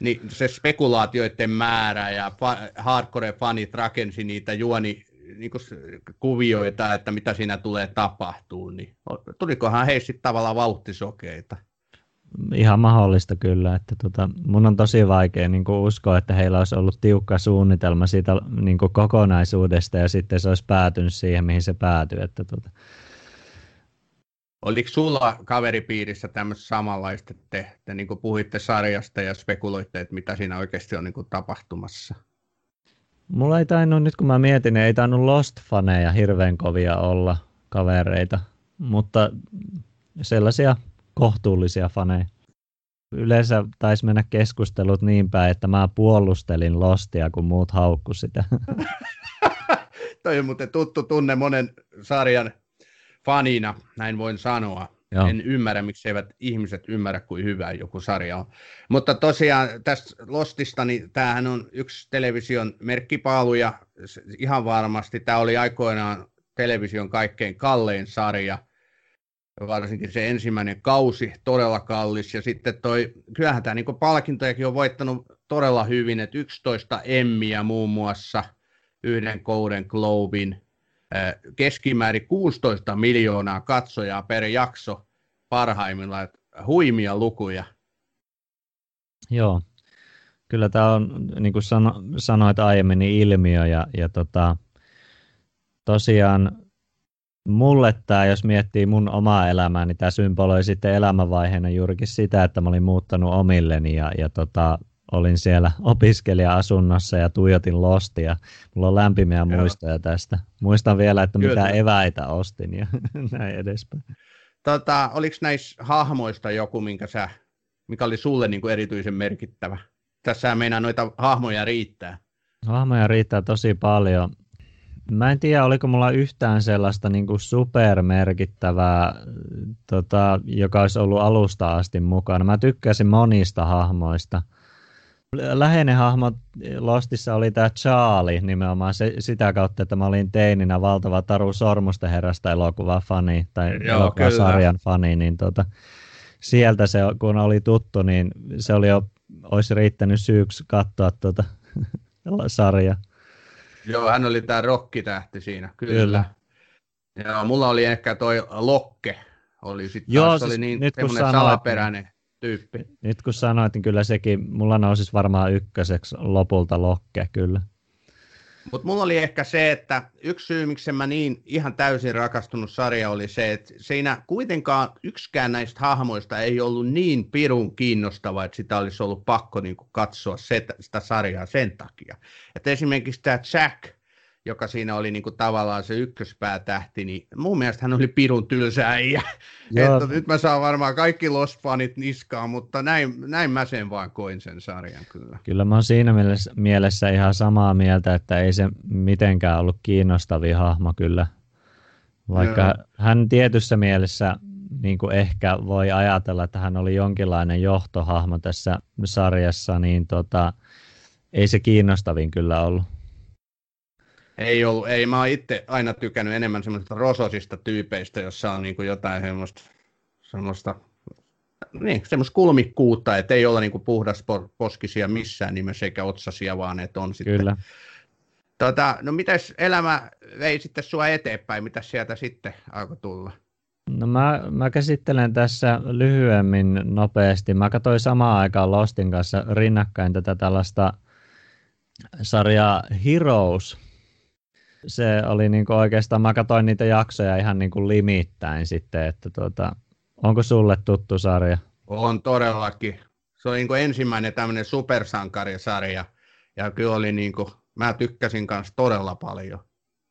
niin se spekulaatioiden määrä ja fa- hardcore-fanit rakensi niitä juoni niin kuvioita, että mitä siinä tulee tapahtuu, niin tulikohan heistä tavallaan vauhtisokeita? Ihan mahdollista kyllä, että tota, mun on tosi vaikea niin uskoa, että heillä olisi ollut tiukka suunnitelma siitä niin kokonaisuudesta ja sitten se olisi päätynyt siihen, mihin se päätyi. Että tota. Oliko sulla kaveripiirissä tämmöistä samanlaista, että te, te niin puhuitte sarjasta ja spekuloitte, että mitä siinä oikeasti on niin tapahtumassa? Mulla ei tainnut, nyt kun mä mietin, niin ei tainnut Lost-faneja hirveän kovia olla kavereita, mutta sellaisia kohtuullisia faneja. Yleensä taisi mennä keskustelut niin päin, että mä puolustelin Lostia, kun muut haukku sitä. Toi on muuten tuttu tunne monen sarjan fanina, näin voin sanoa. Joo. En ymmärrä, miksi eivät ihmiset ymmärrä, kuin hyvä joku sarja on. Mutta tosiaan tästä Lostista, niin tämähän on yksi television merkkipaalu ja ihan varmasti tämä oli aikoinaan television kaikkein kallein sarja. Varsinkin se ensimmäinen kausi, todella kallis. Ja sitten toi, kyllähän tämä niin palkintojakin on voittanut todella hyvin, että 11 Emmiä muun muassa, yhden Golden Globin, keskimäärin 16 miljoonaa katsojaa per jakso parhaimmillaan, että huimia lukuja. Joo, kyllä tämä on, niin kuin sano, sanoit aiemmin, niin ilmiö ja, ja tota, tosiaan mulle tämä, jos miettii mun omaa elämää, niin tämä symboloi sitten elämänvaiheena juurikin sitä, että mä olin muuttanut omilleni ja, ja tota, olin siellä opiskelija-asunnossa ja tuijotin lostia. Mulla on lämpimiä Joo. muistoja tästä. Muistan vielä, että Kyllä. mitä eväitä ostin ja näin edespäin. Tota, oliko näissä hahmoista joku, minkä sä, mikä oli sulle niin kuin erityisen merkittävä? Tässä meinaa noita hahmoja riittää. Hahmoja riittää tosi paljon. Mä en tiedä, oliko mulla yhtään sellaista niin kuin supermerkittävää, tota, joka olisi ollut alusta asti mukana. Mä tykkäsin monista hahmoista – läheinen hahmo Lostissa oli tämä Charlie nimenomaan se, sitä kautta, että mä olin teininä valtava Taru Sormusten herrasta elokuva fani tai elokuvasarjan fani, niin tota, sieltä se, kun oli tuttu, niin se oli jo, olisi riittänyt syyksi katsoa tuota sarja. Joo, hän oli tämä rokkitähti siinä, kyllä. kyllä. Joo, mulla oli ehkä toi Lokke, oli sitten Joo, siis oli niin nyt kun sanoit, salaperäinen tyyppi. Nyt kun sanoit, niin kyllä sekin, mulla nousisi varmaan ykköseksi lopulta lokke kyllä. Mutta mulla oli ehkä se, että yksi syy, miksi mä niin ihan täysin rakastunut sarja oli se, että siinä kuitenkaan yksikään näistä hahmoista ei ollut niin pirun kiinnostava, että sitä olisi ollut pakko niin katsoa sitä, sitä sarjaa sen takia. Että esimerkiksi tämä Jack, joka siinä oli niin kuin tavallaan se ykköspäätähti, niin mun mielestä hän oli pirun tylsä äijä. että nyt mä saan varmaan kaikki Lost-fanit niskaan, mutta näin, näin mä sen vaan koin sen sarjan kyllä. Kyllä mä oon siinä mielessä, mielessä ihan samaa mieltä, että ei se mitenkään ollut kiinnostavia hahmo kyllä. Vaikka Joo. hän tietyssä mielessä niin kuin ehkä voi ajatella, että hän oli jonkinlainen johtohahmo tässä sarjassa, niin tota, ei se kiinnostavin kyllä ollut. Ei ollut, ei. Mä oon itse aina tykännyt enemmän semmoisista rososista tyypeistä, jossa on niin kuin jotain semmoista, semmoista niin, semmoista kulmikkuutta, että ei olla niin kuin puhdas poskisia missään nimessä eikä otsasia, vaan että on sitten. Kyllä. Tota, no mitäs elämä vei sitten sua eteenpäin, mitä sieltä sitten alkoi tulla? No mä, mä käsittelen tässä lyhyemmin nopeasti. Mä katsoin samaan aikaan Lostin kanssa rinnakkain tätä tällaista sarjaa Heroes, se oli niin kuin oikeastaan, mä katsoin niitä jaksoja ihan niin kuin limittäin sitten, että tuota, onko sulle tuttu sarja? On todellakin. Se oli niin kuin ensimmäinen tämmöinen supersankarisarja, ja kyllä oli niin kuin, mä tykkäsin kanssa todella paljon.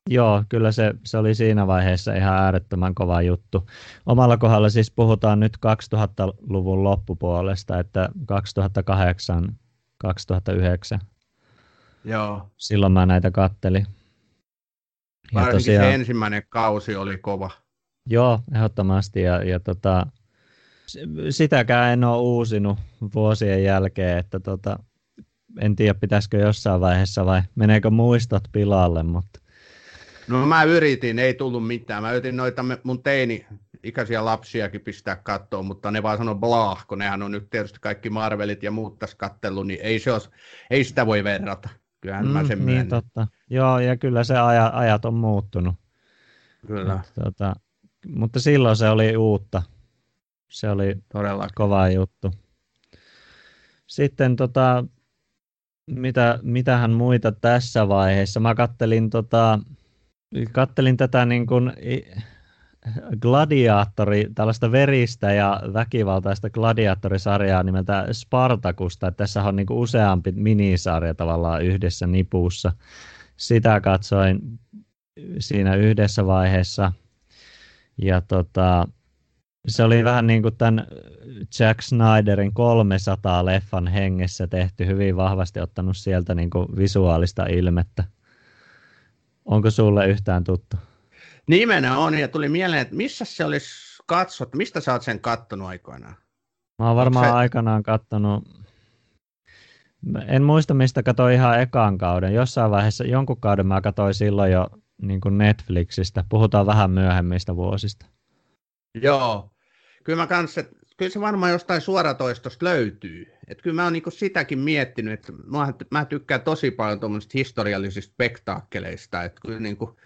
Joo, kyllä se, se oli siinä vaiheessa ihan äärettömän kova juttu. Omalla kohdalla siis puhutaan nyt 2000-luvun loppupuolesta, että 2008-2009. Joo. Silloin mä näitä kattelin. Varsinkin tosiaan, se ensimmäinen kausi oli kova. Joo, ehdottomasti. Ja, ja tota, sitäkään en ole uusinut vuosien jälkeen, että tota, en tiedä pitäisikö jossain vaiheessa vai meneekö muistot pilalle, mutta... No mä yritin, ei tullut mitään. Mä yritin noita mun teini ikäisiä lapsiakin pistää kattoon, mutta ne vaan sanoo blah, kun nehän on nyt tietysti kaikki Marvelit ja muut tässä kattellut, niin ei, se olisi, ei sitä voi verrata. Kyllähän mm, mä sen niin, totta. Joo, ja kyllä se aja, ajat on muuttunut. Kyllä. Mutta, tota, mutta silloin se oli uutta. Se oli todella kova juttu. Sitten tota, mitä, mitähän muita tässä vaiheessa? Mä kattelin, tota, kattelin tätä niin kuin gladiaattori, tällaista veristä ja väkivaltaista gladiaattorisarjaa nimeltä Spartakusta. Tässä on niin useampi minisarja tavallaan yhdessä nipussa. Sitä katsoin siinä yhdessä vaiheessa. Ja tota, se oli vähän niin kuin tämän Jack Snyderin 300 leffan hengessä tehty, hyvin vahvasti ottanut sieltä niin kuin visuaalista ilmettä. Onko sulle yhtään tuttu? Nimenä on, ja tuli mieleen, että missä se olisi katsottu, mistä sä oot sen kattonut aikoinaan? Mä oon varmaan se... aikanaan kattonut, en muista mistä katsoin ihan ekaan kauden. Jossain vaiheessa, jonkun kauden mä katsoin silloin jo niin kuin Netflixistä. Puhutaan vähän myöhemmistä vuosista. Joo. Kyllä mä kans, että kyllä se varmaan jostain suoratoistosta löytyy. Että kyllä mä oon niinku sitäkin miettinyt, että mä, mä tykkään tosi paljon tuommoisista historiallisista spektaakkeleista, että kyllä niinku,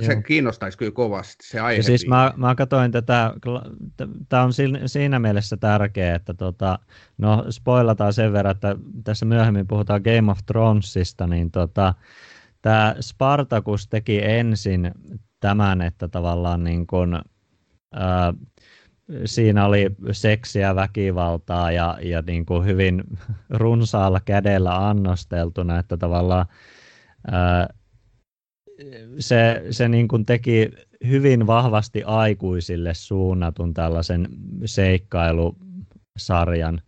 se Joo. kiinnostaisi kyllä kovasti se aihe. Ja siis mä, mä katsoin tätä, tämä on siinä mielessä tärkeä, että tota, no spoilataan sen verran, että tässä myöhemmin puhutaan Game of Thronesista, niin tota, tämä Spartacus teki ensin tämän, että tavallaan niin kuin, ää, siinä oli seksiä, väkivaltaa ja, ja niin kuin hyvin runsaalla kädellä annosteltuna, että tavallaan ää, se, se niin kuin teki hyvin vahvasti aikuisille suunnatun tällaisen seikkailusarjan,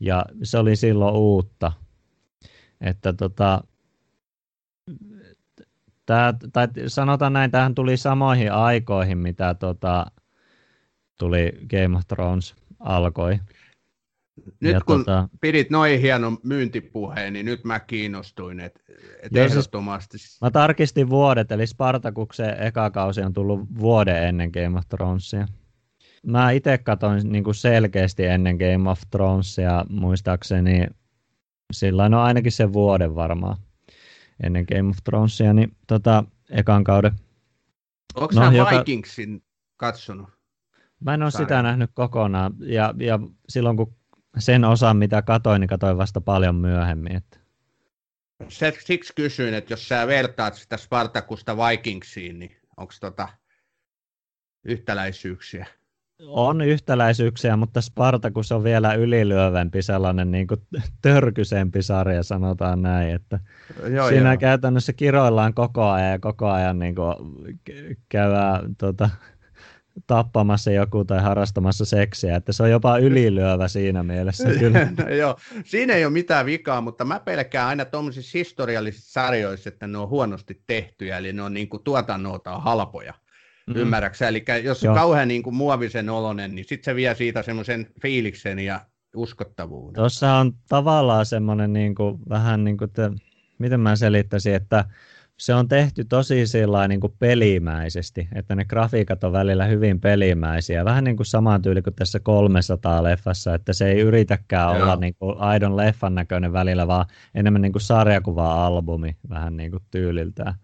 ja se oli silloin uutta. Että tota, tää, tai sanotaan näin, tähän tuli samoihin aikoihin, mitä tota, tuli Game of Thrones alkoi. Nyt ja kun tota... pidit noin hienon myyntipuheen, niin nyt mä kiinnostuin, että et siis ehdottomasti. Siis, mä tarkistin vuodet, eli Spartakuksen eka kausi on tullut vuoden ennen Game of Thronesia. Mä itse katsoin niin kuin selkeästi ennen Game of Thronesia, muistaakseni sillä no ainakin sen vuoden varmaan ennen Game of Thronesia, niin tota, ekan kauden. Onko no, joka... Vikingsin katsonut? Mä en ole sitä nähnyt kokonaan, ja, ja silloin kun sen osan, mitä katoin, niin katoin vasta paljon myöhemmin. Että. Se, siksi kysyin, että jos sä vertaat sitä Spartakusta Vikingsiin, niin onko tota yhtäläisyyksiä? On yhtäläisyyksiä, mutta Spartakus on vielä ylilyövempi, sellainen niin kuin törkysempi sarja, sanotaan näin. Että joo, siinä joo. käytännössä kiroillaan koko ajan ja koko ajan niin kuin käydään tota, tappamassa joku tai harrastamassa seksiä, että se on jopa ylilyövä siinä mielessä. Kyllä. no, joo, siinä ei ole mitään vikaa, mutta mä pelkään aina tuommoisissa historiallisissa sarjoissa, että ne on huonosti tehtyjä, eli ne on niin kuin tuotannolta halpoja. Mm-hmm. Ymmärräksä? Eli jos on kauhean niin kuin muovisen olonen, niin sitten se vie siitä semmoisen fiiliksen ja uskottavuuden. Tuossa on tavallaan semmoinen niin kuin, vähän niin kuin, te, miten mä selittäisin, että se on tehty tosi sillä niin kuin pelimäisesti, että ne grafiikat on välillä hyvin pelimäisiä. Vähän niin kuin samaan tyyli kuin tässä 300 leffassa, että se ei yritäkään Joo. olla niin kuin aidon leffan näköinen välillä, vaan enemmän niin kuin sarjakuva-albumi vähän niin kuin tyyliltään.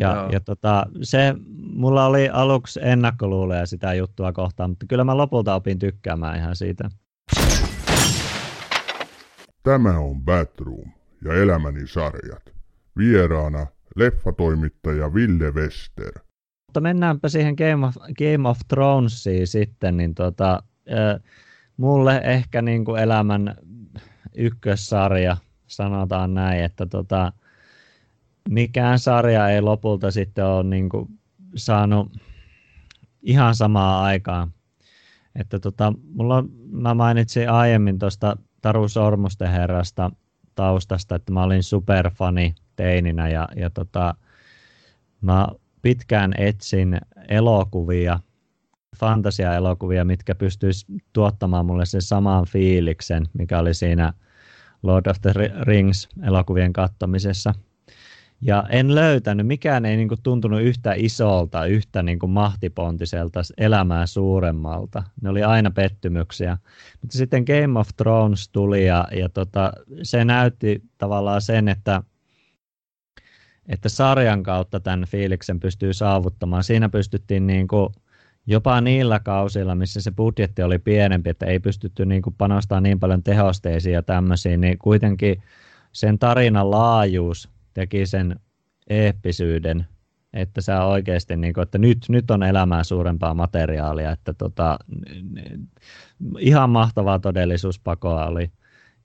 Ja, ja tota, se, mulla oli aluksi ennakkoluuleja sitä juttua kohtaan, mutta kyllä mä lopulta opin tykkäämään ihan siitä. Tämä on Batroom ja elämäni sarjat. Vieraana leffatoimittaja Ville Wester. Mutta mennäänpä siihen Game of, Game of Thronesiin sitten, niin tota, äh, mulle ehkä niin kuin elämän ykkössarja, sanotaan näin, että tota, mikään sarja ei lopulta sitten ole niin kuin saanut ihan samaa aikaan. Että tota, mulla, mä mainitsin aiemmin tuosta Taru Sormusten herrasta taustasta, että mä olin superfani teininä ja, ja tota, mä pitkään etsin elokuvia, fantasia-elokuvia, mitkä pystyis tuottamaan mulle sen saman fiiliksen, mikä oli siinä Lord of the Rings elokuvien kattomisessa. Ja en löytänyt, mikään ei niinku tuntunut yhtä isolta, yhtä niinku mahtipontiselta, elämää suuremmalta. Ne oli aina pettymyksiä. Mutta sitten Game of Thrones tuli ja, ja tota, se näytti tavallaan sen, että että sarjan kautta tämän fiiliksen pystyy saavuttamaan. Siinä pystyttiin niin kuin jopa niillä kausilla, missä se budjetti oli pienempi, että ei pystytty niin kuin panostamaan niin paljon tehosteisiin ja tämmöisiin, niin kuitenkin sen tarinan laajuus teki sen eeppisyyden, että sä oikeasti, niin kuin, että nyt, nyt on elämää suurempaa materiaalia, että tota, ihan mahtavaa todellisuuspakoa oli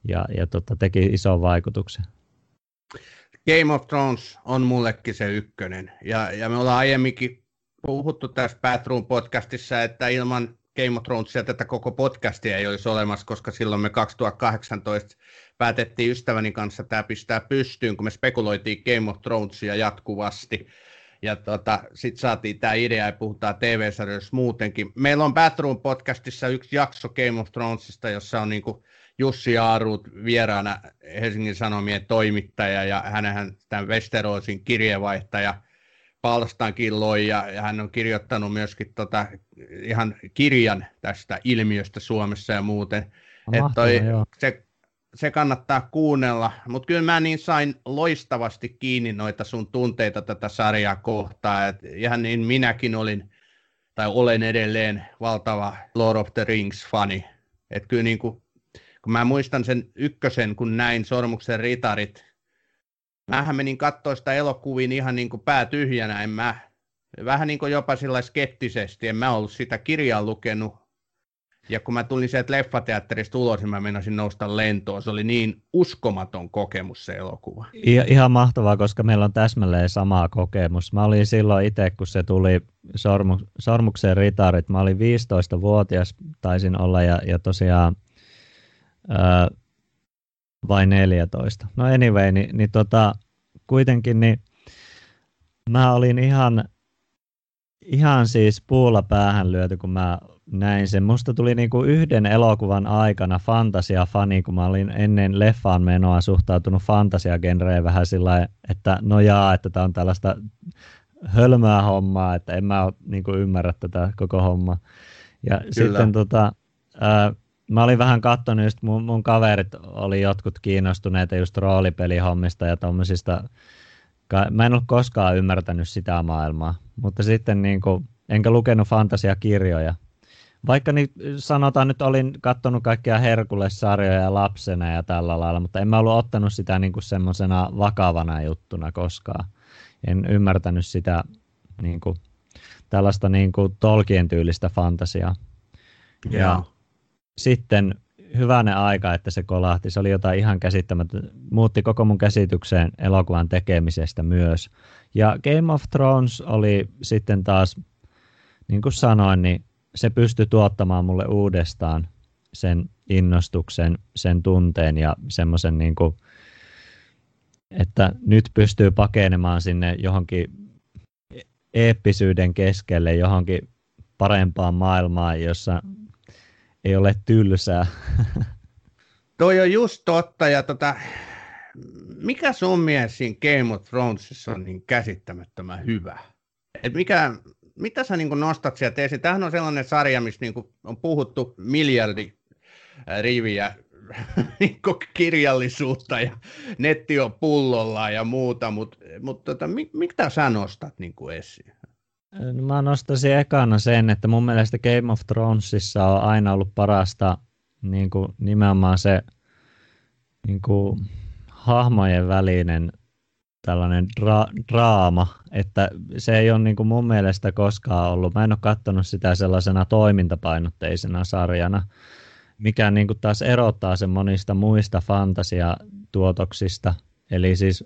ja, ja tota, teki ison vaikutuksen. Game of Thrones on mullekin se ykkönen. Ja, ja me ollaan aiemminkin puhuttu tässä Bathroom podcastissa, että ilman Game of Thronesia tätä koko podcastia ei olisi olemassa, koska silloin me 2018 päätettiin ystäväni kanssa tämä pistää pystyyn, kun me spekuloitiin Game of Thronesia jatkuvasti. Ja tota, sitten saatiin tämä idea ja puhutaan TV-sarjoissa muutenkin. Meillä on Bathroom podcastissa yksi jakso Game of Thronesista, jossa on niinku Jussi Aaruut vieraana Helsingin Sanomien toimittaja ja hänhän tämän Westerosin kirjeenvaihtaja palstankin loi ja, hän on kirjoittanut myöskin tota, ihan kirjan tästä ilmiöstä Suomessa ja muuten. Mahtava, toi, se, se kannattaa kuunnella, mutta kyllä mä niin sain loistavasti kiinni noita sun tunteita tätä sarjaa kohtaan, että ihan niin minäkin olin tai olen edelleen valtava Lord of the Rings-fani. Että kyllä niin kuin kun mä muistan sen ykkösen, kun näin Sormuksen ritarit, mähän menin katsoa sitä elokuviin ihan niin kuin pää tyhjänä, en mä, vähän niin kuin jopa sillä skeptisesti, en mä ollut sitä kirjaa lukenut, ja kun mä tulin sieltä leffateatterista ulos, niin mä menisin nousta lentoon. Se oli niin uskomaton kokemus se elokuva. I- ihan mahtavaa, koska meillä on täsmälleen sama kokemus. Mä olin silloin itse, kun se tuli sormu- Sormuksen ritarit. Mä olin 15-vuotias, taisin olla, ja, ja tosiaan Öö, vai 14. No anyway, niin, niin tota, kuitenkin niin mä olin ihan, ihan siis puulla päähän lyöty, kun mä näin sen. Musta tuli niinku yhden elokuvan aikana fantasia-fani, kun mä olin ennen leffaan menoa suhtautunut fantasia-genreen vähän sillä että no jaa, että tää on tällaista hölmää hommaa, että en mä niinku ymmärrä tätä koko hommaa. Ja Kyllä. sitten tota, ää, mä olin vähän katsonut, just mun, mun kaverit oli jotkut kiinnostuneita just roolipelihommista ja tommosista. Mä en ollut koskaan ymmärtänyt sitä maailmaa, mutta sitten niin kuin, enkä lukenut fantasiakirjoja. Vaikka niin sanotaan nyt olin katsonut kaikkia Herkules-sarjoja lapsena ja tällä lailla, mutta en mä ollut ottanut sitä niin kuin semmoisena vakavana juttuna koskaan. En ymmärtänyt sitä niin kuin, tällaista niin kuin Tolkien tyylistä fantasiaa. Ja, ja sitten hyvänä aika, että se kolahti. Se oli jotain ihan käsittämätöntä. Muutti koko mun käsitykseen elokuvan tekemisestä myös. Ja Game of Thrones oli sitten taas, niin kuin sanoin, niin se pystyi tuottamaan mulle uudestaan sen innostuksen, sen tunteen ja semmoisen, niin kuin, että nyt pystyy pakenemaan sinne johonkin eeppisyyden keskelle, johonkin parempaan maailmaan, jossa ei ole tylsää. Toi on just totta, ja tota, mikä sun mielestä siinä Game of Thronesissa on niin käsittämättömän hyvä? Et mikä, mitä sä niin nostat sieltä esiin? Tämähän on sellainen sarja, missä niin on puhuttu miljardi riviä niin kirjallisuutta ja netti on pullolla ja muuta, mutta mut tota, mitä sä nostat niin esiin? No mä nostaisin ekana sen, että mun mielestä Game of Thronesissa on aina ollut parasta niin kuin nimenomaan se niin kuin hahmojen välinen tällainen dra- draama, että se ei ole niin kuin mun mielestä koskaan ollut. Mä en ole katsonut sitä sellaisena toimintapainotteisena sarjana, mikä niin kuin taas erottaa sen monista muista fantasiatuotoksista. Eli siis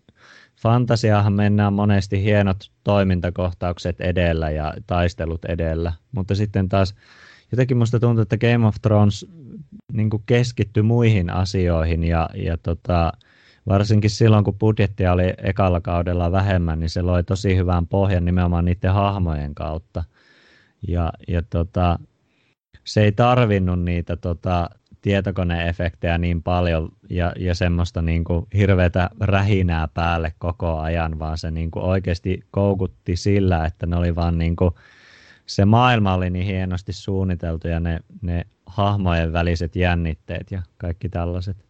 fantasiahan mennään monesti hienot toimintakohtaukset edellä ja taistelut edellä, mutta sitten taas jotenkin musta tuntuu, että Game of Thrones niin keskittyi muihin asioihin ja, ja tota, varsinkin silloin, kun budjettia oli ekalla kaudella vähemmän, niin se loi tosi hyvän pohjan nimenomaan niiden hahmojen kautta. Ja, ja tota, se ei tarvinnut niitä tota, tietokoneefektejä niin paljon ja, ja semmoista niin kuin hirveätä rähinää päälle koko ajan, vaan se niin kuin oikeasti koukutti sillä, että ne oli vaan niin kuin, se maailma oli niin hienosti suunniteltu ja ne, ne hahmojen väliset jännitteet ja kaikki tällaiset.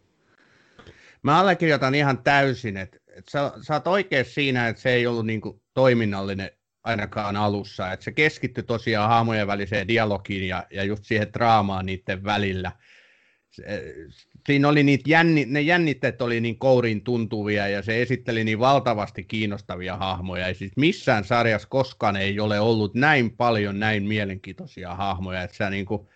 Mä allekirjoitan ihan täysin, että, että sä, sä oot oikein siinä, että se ei ollut niin kuin toiminnallinen ainakaan alussa. Et se keskittyi tosiaan hahmojen väliseen dialogiin ja, ja just siihen draamaan niiden välillä. Se, siinä oli niitä jänni, ne jännitteet oli niin kourin tuntuvia ja se esitteli niin valtavasti kiinnostavia hahmoja. Ja siis missään sarjassa koskaan ei ole ollut näin paljon näin mielenkiintoisia hahmoja, että sä niin kuin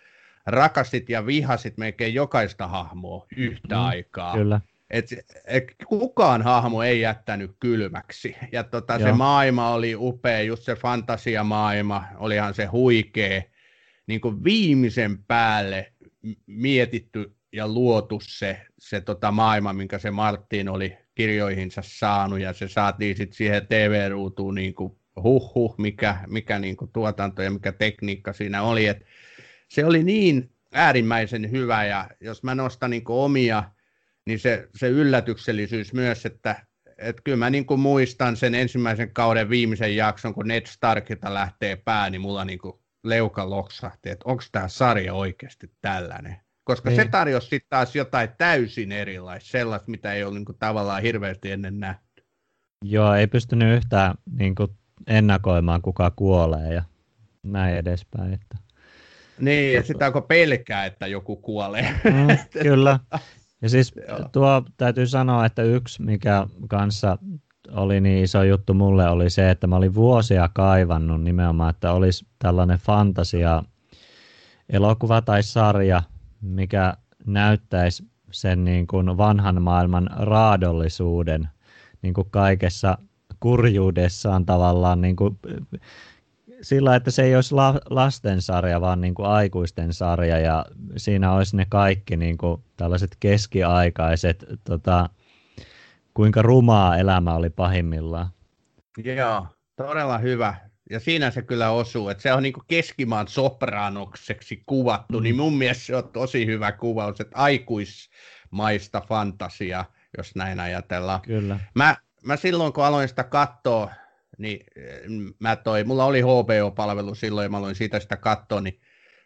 rakastit ja vihasit melkein jokaista hahmoa yhtä mm, aikaa. Kyllä. Et, et kukaan hahmo ei jättänyt kylmäksi. Ja tota, se maailma oli upea, just se fantasiamaailma, olihan se huikea. Niin kuin viimeisen päälle mietitty ja luotu se, se tota maailma, minkä se Martin oli kirjoihinsa saanut, ja se saatiin sitten siihen TV-ruutuun niin kuin huh, huh mikä, mikä niin kuin tuotanto ja mikä tekniikka siinä oli. Et se oli niin äärimmäisen hyvä, ja jos mä nostan niin kuin omia niin se, se yllätyksellisyys myös, että et kyllä mä niin kuin muistan sen ensimmäisen kauden viimeisen jakson, kun Ned Starkilta lähtee pää, niin mulla niin kuin leuka loksahti, että onko tämä sarja oikeasti tällainen. Koska niin. se tarjosi sitten taas jotain täysin erilaista, sellaista, mitä ei ole niin kuin tavallaan hirveästi ennen nähty. Joo, ei pystynyt yhtään niin kuin ennakoimaan, kuka kuolee ja näin edespäin. Että... Niin, että sitä onko pelkää, että joku kuolee. Mm, kyllä. Ja siis tuo täytyy sanoa, että yksi, mikä kanssa oli niin iso juttu mulle, oli se, että mä olin vuosia kaivannut nimenomaan, että olisi tällainen fantasia elokuva tai sarja, mikä näyttäisi sen niin kuin vanhan maailman raadollisuuden niin kuin kaikessa kurjuudessaan tavallaan niin kuin sillä, että se ei olisi la, lastensarja, vaan niin kuin aikuisten sarja ja siinä olisi ne kaikki niin kuin tällaiset keskiaikaiset, tota, kuinka rumaa elämä oli pahimmillaan. Joo, todella hyvä. Ja siinä se kyllä osuu, että se on niin keskimaan sopranokseksi kuvattu, mm. niin mun mielestä se on tosi hyvä kuvaus, että aikuismaista fantasia, jos näin ajatellaan. Kyllä. Mä, mä silloin, kun aloin sitä katsoa, niin mä toi, mulla oli HBO-palvelu silloin ja mä aloin siitä sitä katsoa, niin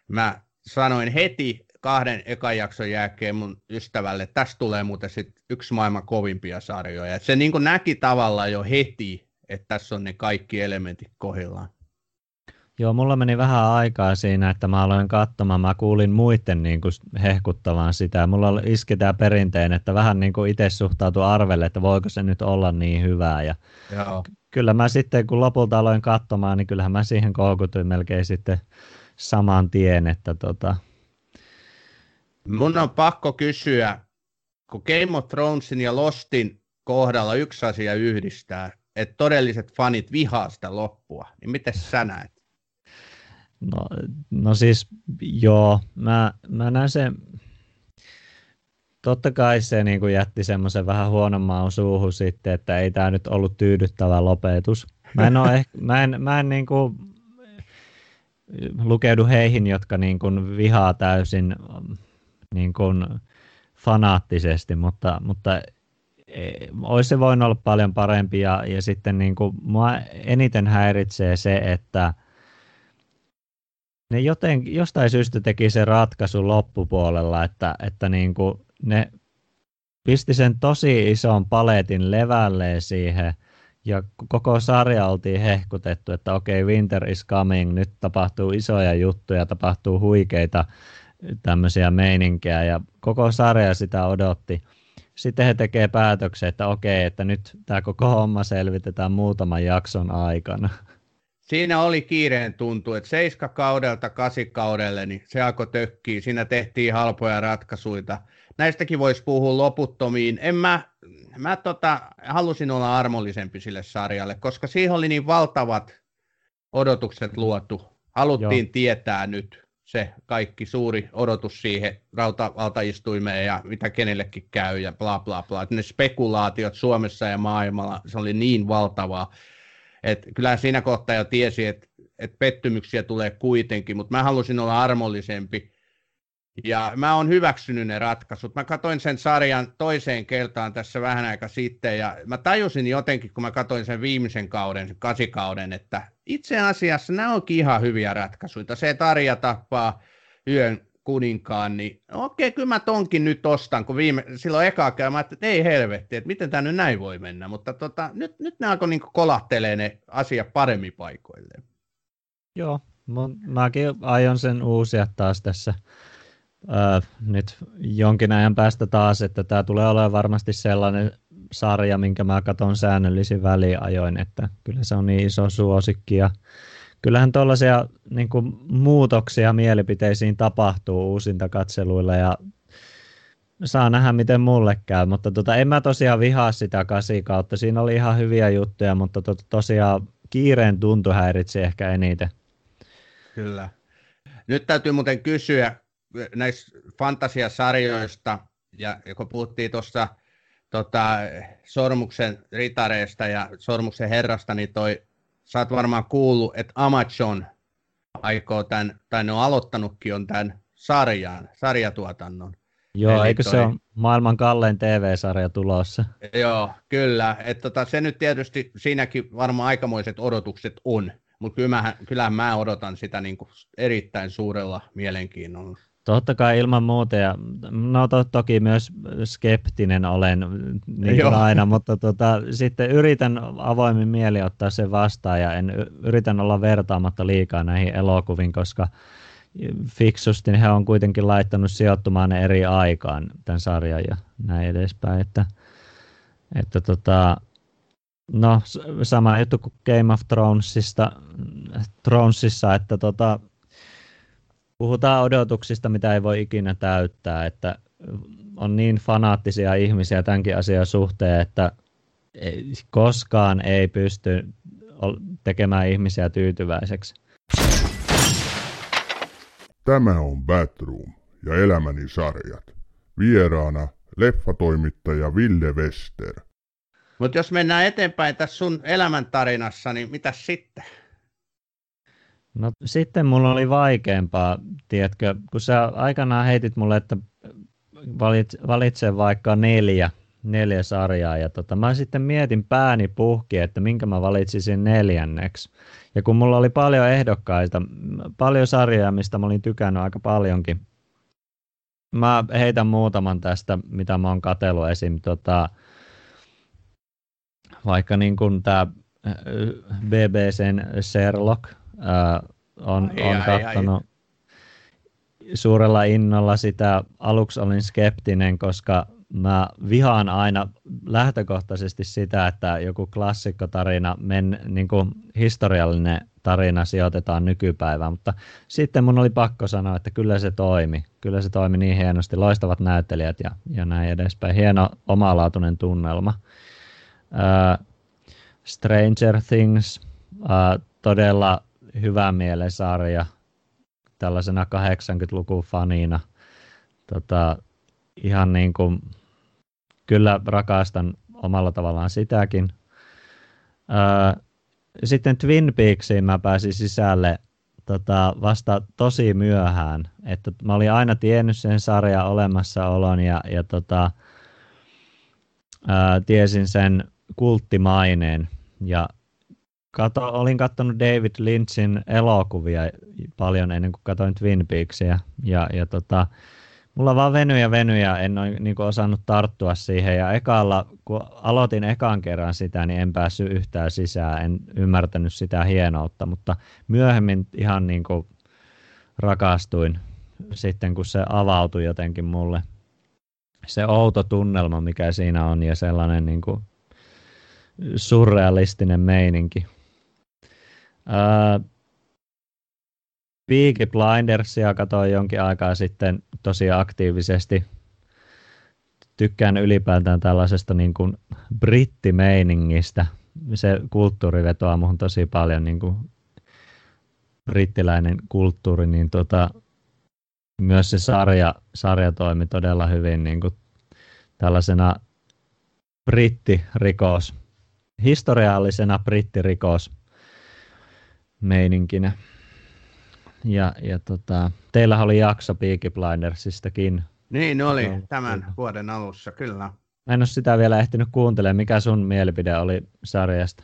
mä sanoin heti kahden ekan jakson jälkeen mun ystävälle, että tästä tulee muuten sit yksi maailman kovimpia sarjoja. Et se niin näki tavallaan jo heti, että tässä on ne kaikki elementit kohdillaan. Joo, mulla meni vähän aikaa siinä, että mä aloin katsomaan. Mä kuulin muiden niin kuin hehkuttavan sitä. Mulla iski tämä perinteen, että vähän niin kuin itse suhtautui arvelle, että voiko se nyt olla niin hyvää. Ja Joo. Kyllä mä sitten, kun lopulta aloin katsomaan, niin kyllähän mä siihen koukutuin melkein sitten saman tien. Että tota... Mun on pakko kysyä, kun Game of Thronesin ja Lostin kohdalla yksi asia yhdistää, että todelliset fanit vihaa sitä loppua, niin miten sä näet? No, no siis joo, mä, mä näen sen, totta kai se niin kuin jätti semmoisen vähän huonon maun suuhun sitten, että ei tämä nyt ollut tyydyttävä lopetus. Mä en, ole ehkä, mä en, mä en niin kuin lukeudu heihin, jotka niin kuin vihaa täysin niin kuin fanaattisesti, mutta, mutta e, olisi se voinut olla paljon parempi ja, ja sitten niin kuin, mua eniten häiritsee se, että – ne joten, jostain syystä teki se ratkaisu loppupuolella, että, että niin kuin ne pisti sen tosi ison paletin levälleen siihen, ja koko sarja oltiin hehkutettu, että okei, okay, winter is coming, nyt tapahtuu isoja juttuja, tapahtuu huikeita tämmöisiä meininkejä, ja koko sarja sitä odotti. Sitten he tekee päätöksen, että okei, okay, että nyt tämä koko homma selvitetään muutaman jakson aikana siinä oli kiireen tuntu, että seiska kaudelta kasikaudelle, niin se alkoi tökkiä, siinä tehtiin halpoja ratkaisuja. Näistäkin voisi puhua loputtomiin. En mä, mä tota, halusin olla armollisempi sille sarjalle, koska siihen oli niin valtavat odotukset luotu. Haluttiin Joo. tietää nyt se kaikki suuri odotus siihen rautavaltaistuimeen ja mitä kenellekin käy ja bla bla bla. Ne spekulaatiot Suomessa ja maailmalla, se oli niin valtavaa et kyllä siinä kohtaa jo tiesi, että et pettymyksiä tulee kuitenkin, mutta mä halusin olla armollisempi. Ja mä oon hyväksynyt ne ratkaisut. Mä katsoin sen sarjan toiseen kertaan tässä vähän aika sitten, ja mä tajusin jotenkin, kun mä katsoin sen viimeisen kauden, sen kasikauden, että itse asiassa nämä onkin ihan hyviä ratkaisuja. Se Tarja tappaa yön kuninkaan, niin okei, kyllä mä tonkin nyt ostan, kun viime, silloin eka käy, mä että ei helvetti, että miten tämä nyt näin voi mennä, mutta tota, nyt, nyt ne alkoi niin kolahtelee ne asiat paremmin paikoilleen. Joo, mäkin aion sen uusia taas tässä öö, nyt jonkin ajan päästä taas, että tämä tulee olemaan varmasti sellainen sarja, minkä mä katson säännöllisin väliajoin, että kyllä se on niin iso suosikki ja kyllähän tuollaisia niin muutoksia mielipiteisiin tapahtuu uusinta katseluilla ja saa nähdä, miten mulle käy, mutta tota, en mä tosiaan vihaa sitä kasi kautta. Siinä oli ihan hyviä juttuja, mutta to, tosiaan kiireen tuntu häiritsi ehkä eniten. Kyllä. Nyt täytyy muuten kysyä näistä fantasiasarjoista, ja kun puhuttiin tuossa tota, Sormuksen ritareista ja Sormuksen herrasta, niin toi, sä oot varmaan kuullut, että Amazon aikoo tämän, tai ne on aloittanutkin on tämän sarjan, sarjatuotannon. Joo, Eli eikö toi... se ole maailman kallein TV-sarja tulossa? Joo, kyllä. Et tota, se nyt tietysti siinäkin varmaan aikamoiset odotukset on, mutta kyllä kyllähän mä odotan sitä niin kuin erittäin suurella mielenkiinnolla. Totta kai ilman muuta, ja no to, toki myös skeptinen olen niin kuin aina, mutta tota, sitten yritän avoimin mieli ottaa sen vastaan ja en yritän olla vertaamatta liikaa näihin elokuviin, koska fiksusti he on kuitenkin laittanut sijoittumaan ne eri aikaan tämän sarjan ja näin edespäin, että, että tota, no sama juttu kuin Game of Thronesista, Thronesissa, että tota, puhutaan odotuksista, mitä ei voi ikinä täyttää, että on niin fanaattisia ihmisiä tämänkin asian suhteen, että koskaan ei pysty tekemään ihmisiä tyytyväiseksi. Tämä on Batroom ja elämäni sarjat. Vieraana leffatoimittaja Ville Wester. Mutta jos mennään eteenpäin tässä sun elämäntarinassa, niin mitä sitten? No sitten mulla oli vaikeampaa, tiedätkö, kun sä aikanaan heitit mulle, että valitse, valitse vaikka neljä, neljä sarjaa, ja tota, mä sitten mietin pääni puhki, että minkä mä valitsisin neljänneksi. Ja kun mulla oli paljon ehdokkaita, paljon sarjoja, mistä mä olin tykännyt aika paljonkin, mä heitän muutaman tästä, mitä mä oon katsellut esim. Tota, vaikka niin kuin tämä BBCn Sherlock, Äh, on, ai, on katsonut suurella innolla sitä. Aluksi olin skeptinen, koska mä vihaan aina lähtökohtaisesti sitä, että joku klassikkotarina, men, niin kuin historiallinen tarina sijoitetaan nykypäivään, mutta sitten mun oli pakko sanoa, että kyllä se toimi. Kyllä se toimi niin hienosti, loistavat näyttelijät ja, ja näin edespäin. Hieno omalaatuinen tunnelma. Uh, Stranger Things, uh, todella hyvä mielen sarja tällaisena 80-luvun fanina. Tota, ihan niin kuin, kyllä rakastan omalla tavallaan sitäkin. Öö, sitten Twin Peaksiin mä pääsin sisälle tota, vasta tosi myöhään. Että mä olin aina tiennyt sen sarjan olemassaolon ja, ja tota, ää, tiesin sen kulttimaineen. Ja Kato, olin katsonut David Lynchin elokuvia paljon ennen kuin katsoin Twin Peaksia. Ja, ja tota, mulla vaan venyi ja en ole niin osannut tarttua siihen. Ja ekalla, kun aloitin ekan kerran sitä, niin en päässyt yhtään sisään. En ymmärtänyt sitä hienoutta, mutta myöhemmin ihan niin kuin rakastuin sitten, kun se avautui jotenkin mulle. Se outo tunnelma, mikä siinä on ja sellainen niin kuin surrealistinen meininki. Uh, Peaky Blindersia katsoin jonkin aikaa sitten tosi aktiivisesti. Tykkään ylipäätään tällaisesta niin kuin brittimeiningistä. Se kulttuuri vetoaa muhun tosi paljon, niin kuin brittiläinen kulttuuri, niin tota, myös se sarja, sarja toimi todella hyvin niin kuin tällaisena brittirikos, historiallisena brittirikos meininkinä. Ja, ja tota, teillä oli jakso Peaky Blindersistakin. Niin oli no, tämän kyllä. vuoden alussa, kyllä. Mä en ole sitä vielä ehtinyt kuuntelemaan. Mikä sun mielipide oli sarjasta?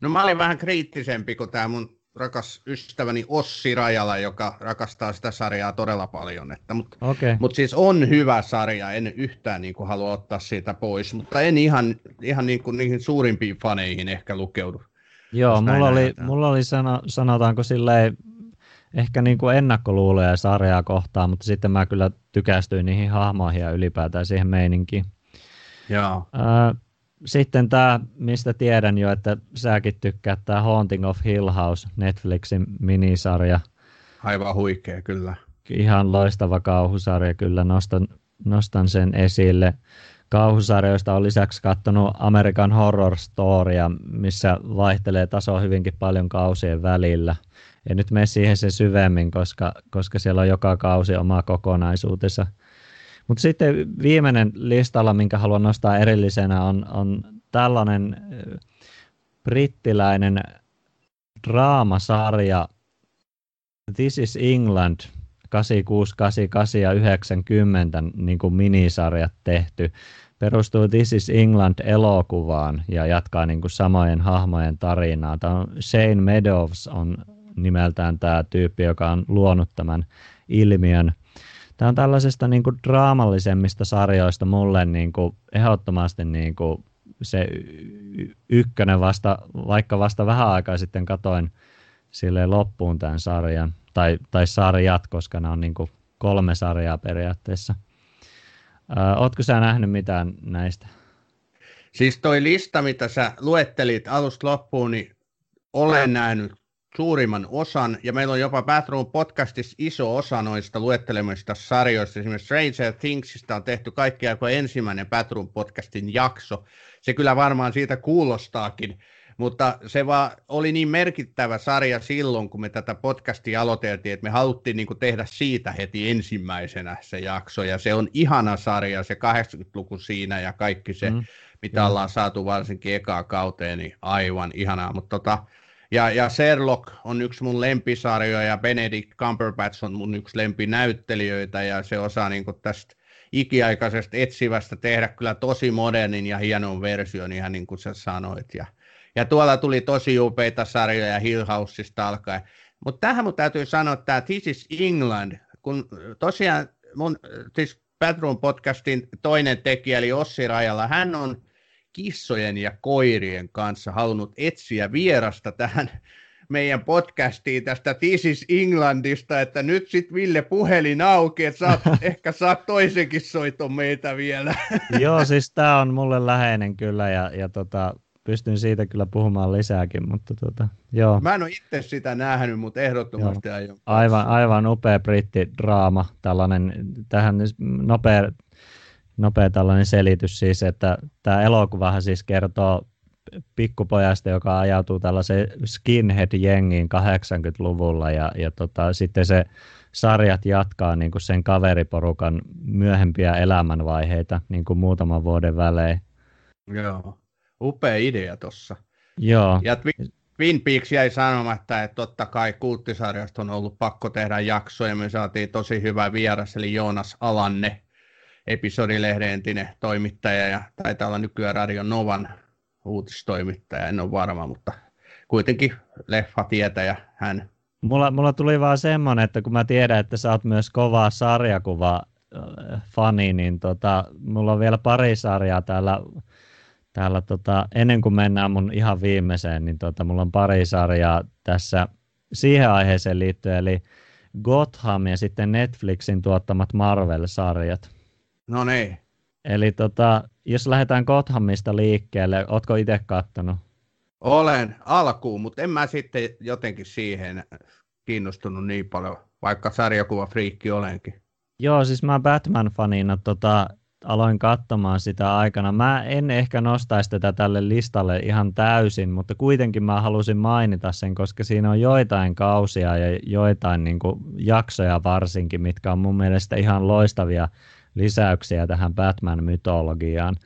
No mä olin vähän kriittisempi kuin tämä mun rakas ystäväni Ossi Rajala, joka rakastaa sitä sarjaa todella paljon. Että, mutta, okay. mutta siis on hyvä sarja, en yhtään niin kuin halua ottaa siitä pois, mutta en ihan, ihan niin kuin niihin suurimpiin faneihin ehkä lukeudu. Joo, mulla oli, mulla oli sano, sanotaanko silleen ehkä niin kuin ennakkoluuloja sarjaa kohtaan, mutta sitten mä kyllä tykästyin niihin hahmoihin ja ylipäätään siihen meininkiin. Joo. Äh, sitten tämä, mistä tiedän jo, että säkin tykkäät, tämä Haunting of Hill House, Netflixin minisarja. Aivan huikea, kyllä. Ihan loistava kauhusarja, kyllä nostan, nostan sen esille. Kauhusarjoista on lisäksi katsonut American Horror Storya, missä vaihtelee taso hyvinkin paljon kausien välillä. En nyt mene siihen sen syvemmin, koska, koska siellä on joka kausi oma kokonaisuutensa – mutta sitten viimeinen listalla, minkä haluan nostaa erillisenä, on, on tällainen brittiläinen draamasarja This is England 86, 88 ja 90 niin kuin minisarjat tehty. Perustuu This is England elokuvaan ja jatkaa niin kuin samojen hahmojen tarinaa. Tämä on Shane Meadows on nimeltään tämä tyyppi, joka on luonut tämän ilmiön. Tämä on tällaisesta niin kuin draamallisemmista sarjoista mulle niin kuin ehdottomasti niin kuin se ykkönen vasta, vaikka vasta vähän aikaa sitten katoin sille loppuun tämän sarjan, tai, tai sarjat, koska nämä on niin kuin kolme sarjaa periaatteessa. Oletko sä nähnyt mitään näistä? Siis toi lista, mitä sä luettelit alusta loppuun, niin olen nähnyt suurimman osan, ja meillä on jopa Bathroom podcastissa iso osa noista luettelemista sarjoista. Esimerkiksi Stranger Thingsista on tehty kaikki kuin ensimmäinen Bathroom podcastin jakso. Se kyllä varmaan siitä kuulostaakin, mutta se vaan oli niin merkittävä sarja silloin, kun me tätä podcastia aloiteltiin, että me haluttiin niin tehdä siitä heti ensimmäisenä se jakso, ja se on ihana sarja, se 80-luku siinä ja kaikki se, mm. mitä mm. ollaan saatu varsinkin ekaa kauteen, niin aivan ihanaa, mutta tota, ja, ja Sherlock on yksi mun lempisarjoja ja Benedict Cumberbatch on mun yksi lempinäyttelijöitä ja se osaa niin tästä ikiaikaisesta etsivästä tehdä kyllä tosi modernin ja hienon version ihan niin kuin sä sanoit. Ja, ja tuolla tuli tosi upeita sarjoja Hill Houseista alkaen. Mutta tähän mun täytyy sanoa, että This is England, kun tosiaan mun siis Bedroom podcastin toinen tekijä, eli Ossi Rajala, hän on kissojen ja koirien kanssa halunnut etsiä vierasta tähän meidän podcastiin tästä This is Englandista, että nyt sitten Ville puhelin auki, että saat, ehkä saat toisenkin soiton meitä vielä. Joo, siis tämä on mulle läheinen kyllä ja, ja tota, pystyn siitä kyllä puhumaan lisääkin, mutta tota, joo. Mä en ole itse sitä nähnyt, mutta ehdottomasti joo. aion. Aivan, aivan upea brittidraama, tällainen, tähän nopea nopea tällainen selitys siis, että tämä elokuvahan siis kertoo pikkupojasta, joka ajautuu tällaiseen skinhead-jengiin 80-luvulla ja, ja tota, sitten se sarjat jatkaa niin kuin sen kaveriporukan myöhempiä elämänvaiheita niin kuin muutaman vuoden välein. Joo, upea idea tuossa. Joo. Ja Twin Peaks jäi sanomatta, että totta kai kulttisarjasta on ollut pakko tehdä jaksoja. Me saatiin tosi hyvä vieras, eli Joonas Alanne, episodilehden entinen toimittaja ja taitaa olla nykyään Radio Novan uutistoimittaja, en ole varma, mutta kuitenkin leffa tietäjä hän. Mulla, mulla tuli vaan semmoinen, että kun mä tiedän, että sä oot myös kova sarjakuva äh, fani, niin tota, mulla on vielä pari sarjaa täällä, täällä tota, ennen kuin mennään mun ihan viimeiseen, niin tota, mulla on pari sarjaa tässä siihen aiheeseen liittyen, eli Gotham ja sitten Netflixin tuottamat Marvel-sarjat. No niin. Eli tota, jos lähdetään Gothamista liikkeelle, ootko itse kattonut? Olen alkuun, mutta en mä sitten jotenkin siihen kiinnostunut niin paljon, vaikka sarjakuva friikki olenkin. Joo, siis mä Batman-fanina tota, aloin katsomaan sitä aikana. Mä en ehkä nostaisi tätä tälle listalle ihan täysin, mutta kuitenkin mä halusin mainita sen, koska siinä on joitain kausia ja joitain niin kuin, jaksoja varsinkin, mitkä on mun mielestä ihan loistavia lisäyksiä tähän Batman-mytologiaan.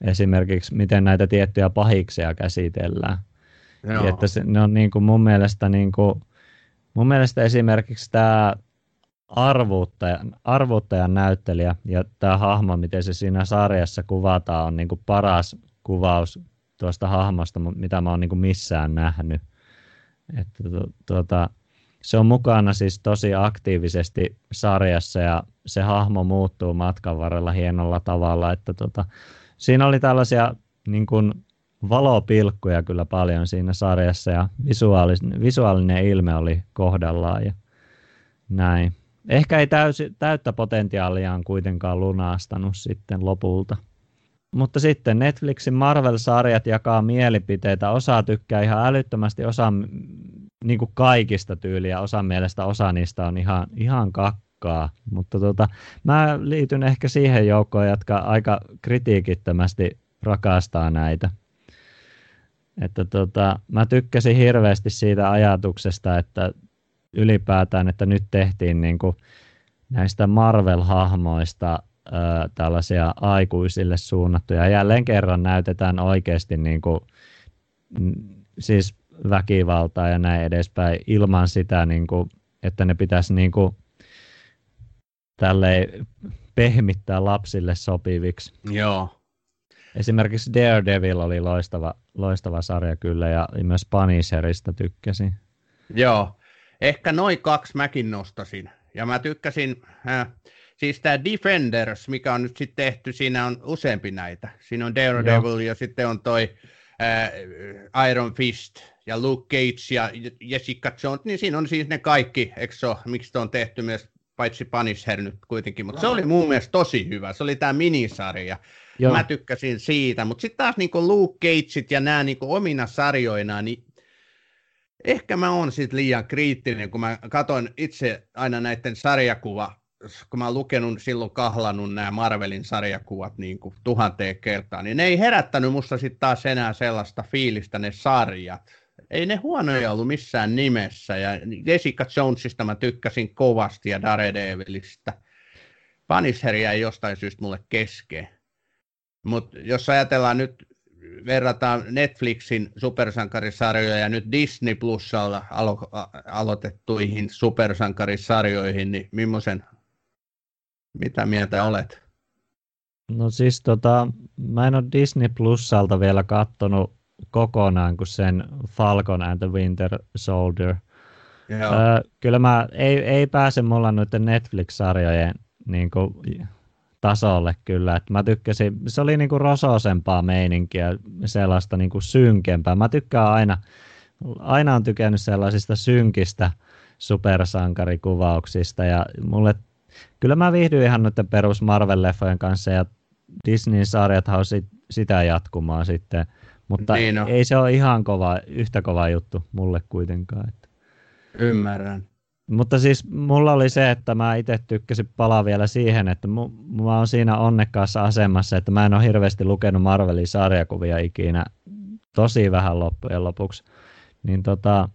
Esimerkiksi miten näitä tiettyjä pahiksia käsitellään. Joo. Että se, ne on niin kuin mun mielestä, niin kuin, mun mielestä esimerkiksi tämä arvuuttajan, arvuuttajan näyttelijä ja tämä hahmo, miten se siinä sarjassa kuvataan, on niin kuin paras kuvaus tuosta hahmosta, mitä mä oon niin kuin missään nähnyt. Että tuota, se on mukana siis tosi aktiivisesti sarjassa ja se hahmo muuttuu matkan varrella hienolla tavalla, että tuota, siinä oli tällaisia niin kuin valopilkkuja kyllä paljon siinä sarjassa ja visuaalis- visuaalinen ilme oli kohdallaan ja näin. Ehkä ei täysi, täyttä potentiaaliaan kuitenkaan lunastanut sitten lopulta. Mutta sitten Netflixin Marvel-sarjat jakaa mielipiteitä. Osa tykkää ihan älyttömästi, osa niin kuin kaikista tyyliä, osa mielestä osa niistä on ihan, ihan kakkaa. Mutta tota, mä liityn ehkä siihen joukkoon, jotka aika kritiikittömästi rakastaa näitä. Että tota, mä tykkäsin hirveästi siitä ajatuksesta, että ylipäätään, että nyt tehtiin niin kuin näistä Marvel-hahmoista ö, tällaisia aikuisille suunnattuja. Jälleen kerran näytetään oikeasti niin kuin, siis väkivaltaa ja näin edespäin ilman sitä, niin kuin, että ne pitäisi niin kuin, tälleen pehmittää lapsille sopiviksi. Joo. Esimerkiksi Daredevil oli loistava, loistava sarja kyllä ja myös Punisherista tykkäsin. Joo, ehkä noin kaksi mäkin nostasin. Ja mä tykkäsin, äh, siis tämä Defenders, mikä on nyt sitten tehty, siinä on useampi näitä. Siinä on Daredevil Joo. ja sitten on toi äh, Iron Fist ja Luke Cage ja Jessica Jones, niin siinä on siis ne kaikki, eikö se ole, miksi on tehty myös paitsi Punisher nyt kuitenkin, mutta se oli mun mielestä tosi hyvä. Se oli tämä minisarja. Joo. Mä tykkäsin siitä, mutta sitten taas niinku Luke Cageit ja nämä niinku omina sarjoina, niin ehkä mä oon sitten liian kriittinen, kun mä katson itse aina näiden sarjakuva, kun mä oon lukenut silloin kahlannut nämä Marvelin sarjakuvat niin kuin tuhanteen kertaan, niin ne ei herättänyt musta sitten taas enää sellaista fiilistä ne sarjat. Ei ne huonoja ollut missään nimessä, ja Jessica Jonesista mä tykkäsin kovasti ja Daredevilistä. Punisheria ei jostain syystä mulle kesken. Mutta jos ajatellaan nyt, verrataan Netflixin supersankarisarjoja ja nyt Disney Plusalla alo- aloitettuihin supersankarisarjoihin, niin millaisen, mitä mieltä olet? No siis tota, mä en ole Disney Plusalta vielä kattonut kokonaan kuin sen Falcon and the Winter Soldier. Öö, kyllä mä, ei, ei pääse mulla noiden Netflix-sarjojen niin kuin, tasolle kyllä. Et mä tykkäsin, se oli niinku rososempaa meininkiä, sellaista niinku synkempää. Mä tykkään aina, aina on tykännyt sellaisista synkistä supersankarikuvauksista ja mulle, kyllä mä viihdyin ihan noiden perus Marvel-leffojen kanssa ja Disneyn sarjathan on sit, sitä jatkumaa sitten, mutta niin ei se ole ihan kova, yhtä kova juttu mulle kuitenkaan. Että. Ymmärrän. Mutta siis mulla oli se, että mä itse tykkäsin palaa vielä siihen, että mu- mä oon siinä onnekkaassa asemassa, että mä en ole hirveästi lukenut Marvelin sarjakuvia ikinä, tosi vähän loppujen lopuksi. Niin tota,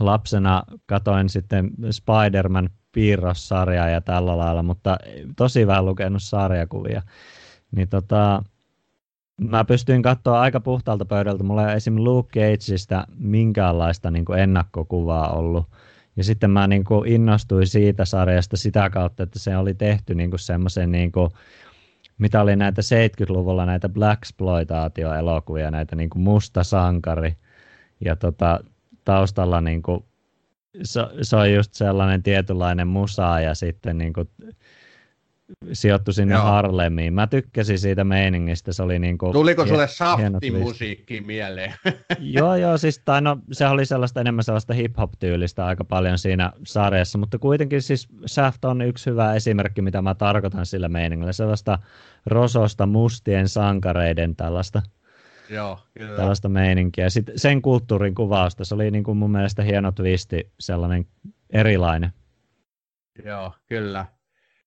lapsena katoin sitten Spider-Man piirrossarjaa ja tällä lailla, mutta tosi vähän lukenut sarjakuvia. Niin tota, mä pystyin katsoa aika puhtaalta pöydältä. Mulla ei esim. Luke Cageista minkäänlaista niin ennakkokuvaa ollut ja sitten mä niin kuin innostuin siitä sarjasta sitä kautta, että se oli tehty niin kuin semmoisen, niin kuin, mitä oli näitä 70-luvulla näitä Black elokuvia näitä niin kuin musta sankari. Ja tota, taustalla niin kuin, se, se on just sellainen tietynlainen musa ja sitten niin kuin, sijoittui sinne Joo. Harlemiin. Mä tykkäsin siitä meiningistä, se oli niin kuin Tuliko sulle saftimusiikki mieleen? joo, joo, siis tai no, se oli sellaista enemmän sellaista hip-hop-tyylistä aika paljon siinä sarjassa, mutta kuitenkin siis Shaft on yksi hyvä esimerkki, mitä mä tarkoitan sillä meiningillä, sellaista rososta mustien sankareiden tällaista Joo, kyllä. tällaista meininkiä. Sitten sen kulttuurin kuvausta, se oli niin kuin mun mielestä hieno twisti, sellainen erilainen. Joo, kyllä.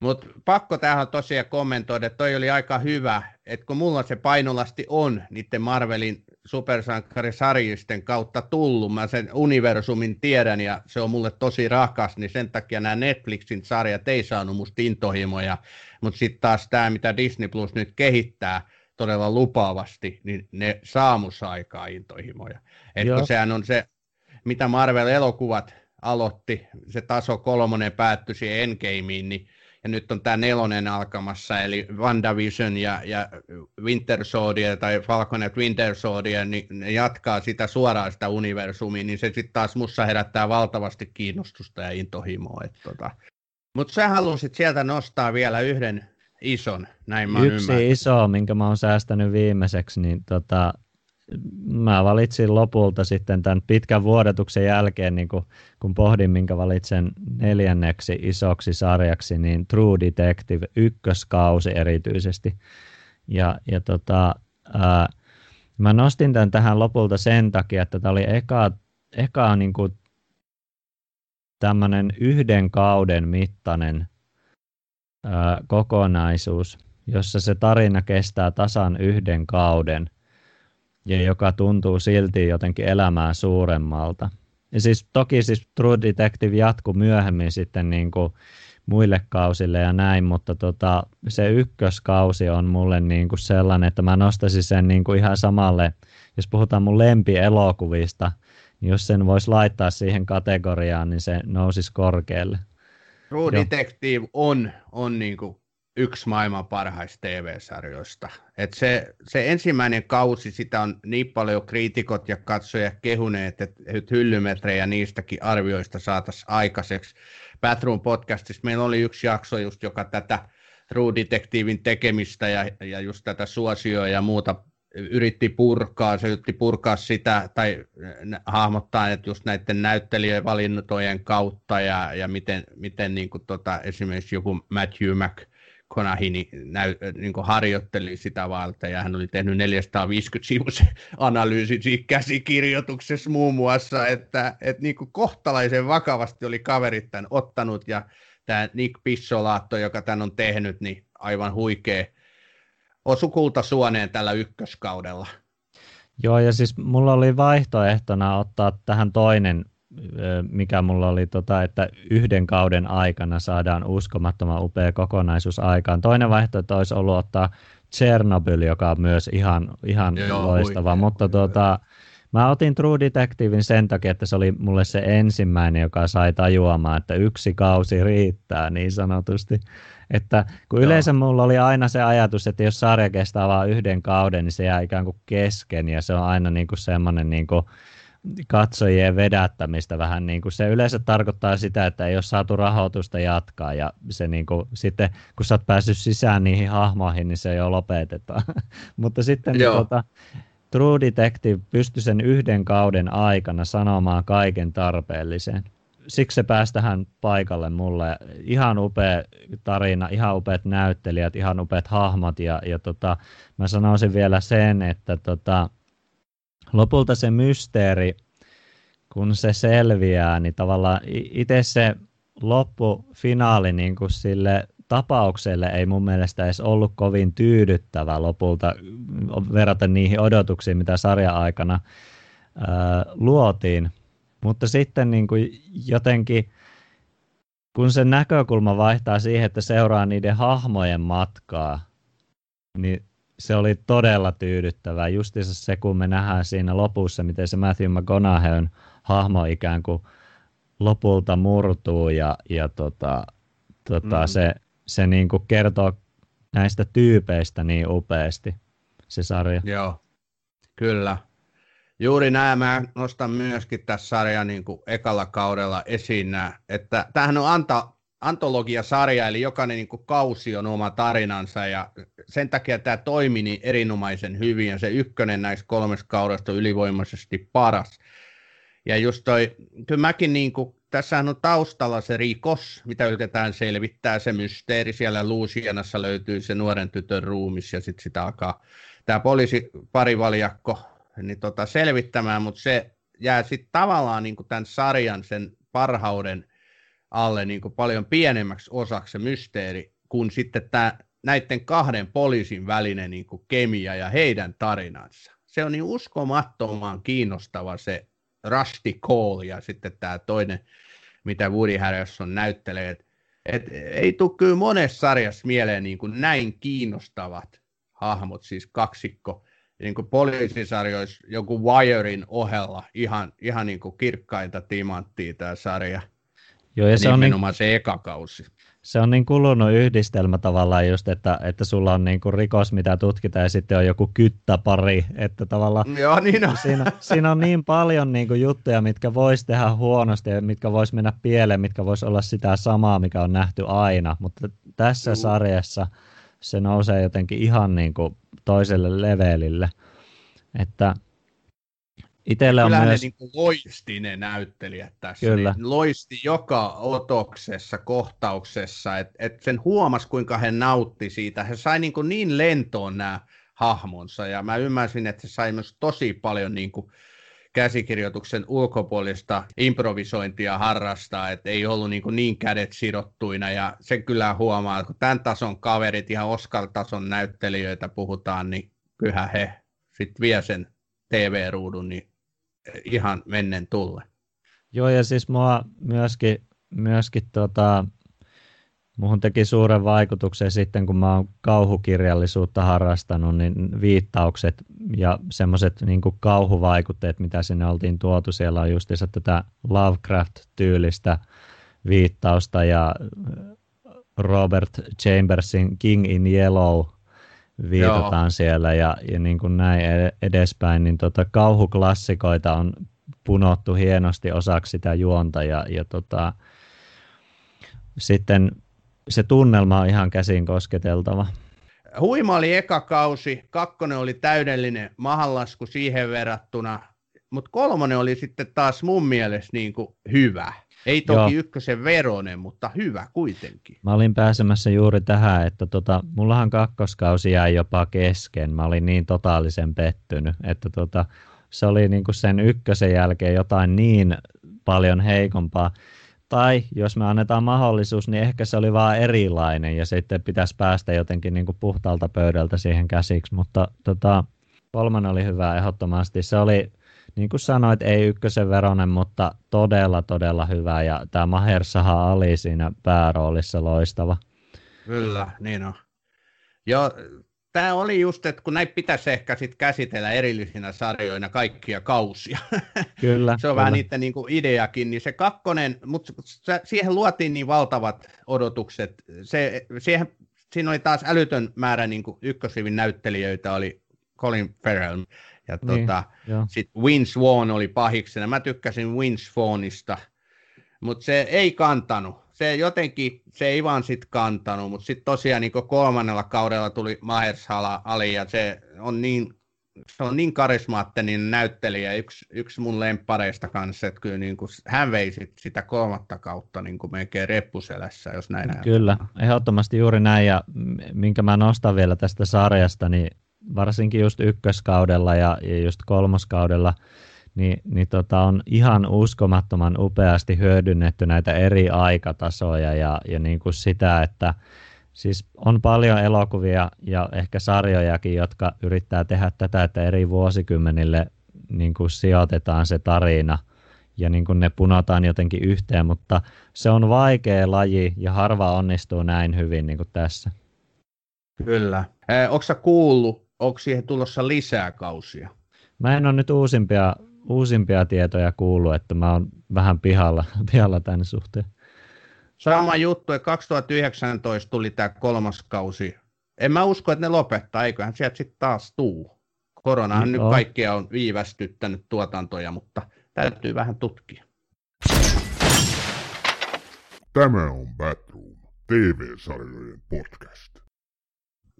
Mutta pakko tähän tosiaan kommentoida, että toi oli aika hyvä, että kun mulla se painolasti on niiden Marvelin supersankarisarjisten kautta tullut, mä sen universumin tiedän ja se on mulle tosi rakas, niin sen takia nämä Netflixin sarjat ei saanut musta intohimoja, mutta sitten taas tämä, mitä Disney Plus nyt kehittää todella lupaavasti, niin ne saa musta aikaa intohimoja. Että sehän on se, mitä Marvel-elokuvat aloitti, se taso kolmonen päättyi siihen Endgameen, niin ja nyt on tämä nelonen alkamassa, eli WandaVision ja, ja Winter Soldier tai Falcon and Winter Soldier, niin ne jatkaa sitä suoraan sitä universumia, niin se sitten taas mussa herättää valtavasti kiinnostusta ja intohimoa. Tota. Mutta sä halusit sieltä nostaa vielä yhden ison, näin mä Yksi ymmärrän. iso, minkä mä oon säästänyt viimeiseksi, niin tota, mä valitsin lopulta sitten tämän pitkän vuodatuksen jälkeen, niin kun, kun pohdin, minkä valitsen neljänneksi isoksi sarjaksi, niin True Detective ykköskausi erityisesti. Ja, ja tota, ää, mä nostin tämän tähän lopulta sen takia, että tämä oli eka, eka niin kuin tämmöinen yhden kauden mittainen ää, kokonaisuus, jossa se tarina kestää tasan yhden kauden ja joka tuntuu silti jotenkin elämää suuremmalta. Ja siis toki siis True Detective jatkuu myöhemmin sitten niin kuin muille kausille ja näin, mutta tota, se ykköskausi on mulle niin kuin sellainen, että mä nostaisin sen niin kuin ihan samalle, jos puhutaan mun lempielokuvista, niin jos sen voisi laittaa siihen kategoriaan, niin se nousisi korkealle. True Detective on, on niin kuin yksi maailman parhaista TV-sarjoista. Et se, se ensimmäinen kausi, sitä on niin paljon kriitikot ja katsojat kehuneet, että hyllymetrejä niistäkin arvioista saataisiin aikaiseksi. Bathroom podcastissa meillä oli yksi jakso just, joka tätä True tekemistä ja, ja just tätä suosioa ja muuta yritti purkaa, se yritti purkaa sitä tai hahmottaa että just näiden näyttelijöiden valintojen kautta ja, ja miten, miten niin kuin tota, esimerkiksi joku Matthew Mc, Konahini näy, niin harjoitteli sitä varten, ja hän oli tehnyt 450 sivuisen analyysin siinä käsikirjoituksessa muun muassa, että, että niin kohtalaisen vakavasti oli kaverit tämän ottanut, ja tämä Nick Pissolaatto, joka tämän on tehnyt, niin aivan huikea osu suoneen tällä ykköskaudella. Joo, ja siis mulla oli vaihtoehtona ottaa tähän toinen mikä mulla oli, tota, että yhden kauden aikana saadaan uskomattoman upea kokonaisuus aikaan. Toinen vaihtoehto olisi ollut ottaa Chernobyl, joka on myös ihan, ihan Joo, loistava, huikea, mutta huikea. Tota, mä otin True Detectivein sen takia, että se oli mulle se ensimmäinen, joka sai tajuamaan, että yksi kausi riittää niin sanotusti. Että kun Joo. yleensä mulla oli aina se ajatus, että jos sarja kestää vain yhden kauden, niin se jää ikään kuin kesken ja se on aina niin kuin semmoinen niin kuin, katsojien vedättämistä vähän niin kuin se yleensä tarkoittaa sitä, että ei ole saatu rahoitusta jatkaa ja se niin kuin, sitten kun sä oot päässyt sisään niihin hahmoihin, niin se jo lopetetaan. Mutta sitten Joo. Tuota, True Detective pystyi sen yhden kauden aikana sanomaan kaiken tarpeellisen. Siksi se pääsi tähän paikalle mulle. Ihan upea tarina, ihan upeat näyttelijät, ihan upeat hahmot ja, ja tota, mä sanoisin vielä sen, että tota, lopulta se mysteeri, kun se selviää, niin tavallaan itse se loppufinaali niin kuin sille tapaukselle ei mun mielestä edes ollut kovin tyydyttävä lopulta verraten niihin odotuksiin, mitä sarja-aikana ää, luotiin. Mutta sitten niin kuin jotenkin, kun se näkökulma vaihtaa siihen, että seuraa niiden hahmojen matkaa, niin se oli todella tyydyttävää. Justiinsa se, kun me nähdään siinä lopussa, miten se Matthew McConaugheyn hahmo ikään kuin lopulta murtuu ja, ja tota, tota, mm. se, se niin kuin kertoo näistä tyypeistä niin upeasti, se sarja. Joo, kyllä. Juuri nämä mä nostan myöskin tässä sarjan niin kuin ekalla kaudella esiin että tämähän on anta, antologiasarja, eli jokainen niin kausi on oma tarinansa, ja sen takia tämä toimi niin erinomaisen hyvin, ja se ykkönen näistä kolmesta kaudesta on ylivoimaisesti paras. Ja just toi, kyllä mäkin niin kuin, tässähän on taustalla se rikos, mitä yritetään selvittää, se mysteeri, siellä Luusianassa löytyy se nuoren tytön ruumis, ja sitten sitä alkaa tämä poliisi parivaljakko niin tota, selvittämään, mutta se jää sitten tavallaan niin kuin tämän sarjan sen parhauden alle niin kuin paljon pienemmäksi osaksi se mysteeri, kuin sitten tämä, näiden kahden poliisin välinen niin kuin kemia ja heidän tarinansa. Se on niin uskomattoman kiinnostava se Rusty Cole ja sitten tämä toinen, mitä Woody Harrelson näyttelee. Et, et, ei tule kyllä monessa sarjassa mieleen niin kuin näin kiinnostavat hahmot, siis kaksikko, niin kuin poliisisarjoissa joku Wirein ohella ihan, ihan niin kuin kirkkainta timanttia tämä sarja. Joo, ja, se on niin, se eka kausi. Se on niin kulunut yhdistelmä tavallaan just, että, että sulla on niin kuin rikos, mitä tutkitaan, ja sitten on joku kyttäpari, että tavallaan Joo, niin on. Siinä, siinä on niin paljon niin kuin juttuja, mitkä vois tehdä huonosti, ja mitkä vois mennä pieleen, mitkä vois olla sitä samaa, mikä on nähty aina, mutta tässä Juu. sarjassa se nousee jotenkin ihan niin kuin toiselle levelille, että Itelle on Kyllä myös... ne niin loisti ne näyttelijät tässä. Kyllä. Ne loisti joka otoksessa, kohtauksessa, että et sen huomasi, kuinka he nautti siitä. He sai niin, niin lentoon nämä hahmonsa, ja mä ymmärsin, että se sai myös tosi paljon niin kuin käsikirjoituksen ulkopuolista improvisointia harrastaa, että ei ollut niin, kuin niin kädet sidottuina, ja se kyllä huomaa, että kun tämän tason kaverit, ihan Oscar-tason näyttelijöitä puhutaan, niin kyllähän he sitten vie sen TV-ruudun niin ihan mennen tulle. Joo, ja siis mua myöskin, myöskin tota, Muhun teki suuren vaikutuksen sitten, kun mä oon kauhukirjallisuutta harrastanut, niin viittaukset ja semmoiset niin kauhuvaikutteet, mitä sinne oltiin tuotu. Siellä on justiinsa tätä Lovecraft-tyylistä viittausta ja Robert Chambersin King in Yellow viitataan Joo. siellä ja, ja niin kuin näin edespäin, niin tota, kauhuklassikoita on punottu hienosti osaksi sitä juonta ja, ja tota, sitten se tunnelma on ihan käsin kosketeltava. Huima oli eka kausi, kakkonen oli täydellinen mahallasku siihen verrattuna, mutta kolmonen oli sitten taas mun mielestä niin kuin hyvä. Ei toki Joo. ykkösen veronen, mutta hyvä kuitenkin. Mä olin pääsemässä juuri tähän, että tota, mullahan kakkoskausi jäi jopa kesken. Mä olin niin totaalisen pettynyt, että tota, se oli niinku sen ykkösen jälkeen jotain niin paljon heikompaa. Tai jos me annetaan mahdollisuus, niin ehkä se oli vaan erilainen ja sitten pitäisi päästä jotenkin niin kuin puhtaalta pöydältä siihen käsiksi. Mutta tota, kolmannen oli hyvä ehdottomasti. Se oli, niin kuin sanoit, ei ykkösen veronen, mutta todella, todella hyvä. Ja tämä Mahersaha Ali siinä pääroolissa loistava. Kyllä, niin on. Joo, tämä oli just, että kun näitä pitäisi ehkä sit käsitellä erillisinä sarjoina kaikkia kausia. Kyllä. se on kyllä. vähän niiden niin kuin ideakin, niin se kakkonen, mutta siihen luotiin niin valtavat odotukset. Se, siihen, siinä oli taas älytön määrä niin kuin ykkösrivin näyttelijöitä, oli Colin Farrell ja niin, tota, sitten Win Swan oli pahiksena. Mä tykkäsin Win Swanista, mutta se ei kantanut. Se jotenkin, se ei vaan sit kantanut, mutta sitten tosiaan niin kolmannella kaudella tuli Mahershala Ali ja se on niin, se on niin karismaattinen näyttelijä, yksi, yksi mun lemppareista kanssa, että kyllä niin kuin, hän vei sit sitä kolmatta kautta niin kuin melkein reppuselässä, jos näin Kyllä, ehdottomasti juuri näin. Ja minkä mä nostan vielä tästä sarjasta, niin varsinkin just ykköskaudella ja, ja just kolmoskaudella, niin, niin tota on ihan uskomattoman upeasti hyödynnetty näitä eri aikatasoja ja, ja niin kuin sitä, että siis on paljon elokuvia ja ehkä sarjojakin, jotka yrittää tehdä tätä, että eri vuosikymmenille niin kuin sijoitetaan se tarina ja niin kuin ne punotaan jotenkin yhteen, mutta se on vaikea laji ja harva onnistuu näin hyvin niin kuin tässä. Kyllä. Eh, onko sä kuullut, onko siihen tulossa lisää kausia? Mä en ole nyt uusimpia uusimpia tietoja kuullut, että mä oon vähän pihalla, pihalla tämän suhteen. Sama juttu, että 2019 tuli tämä kolmas kausi. En mä usko, että ne lopettaa, eiköhän sieltä sitten taas tuu. Koronahan no. nyt kaikkea on viivästyttänyt tuotantoja, mutta täytyy vähän tutkia. Tämä on Batroom, TV-sarjojen podcast.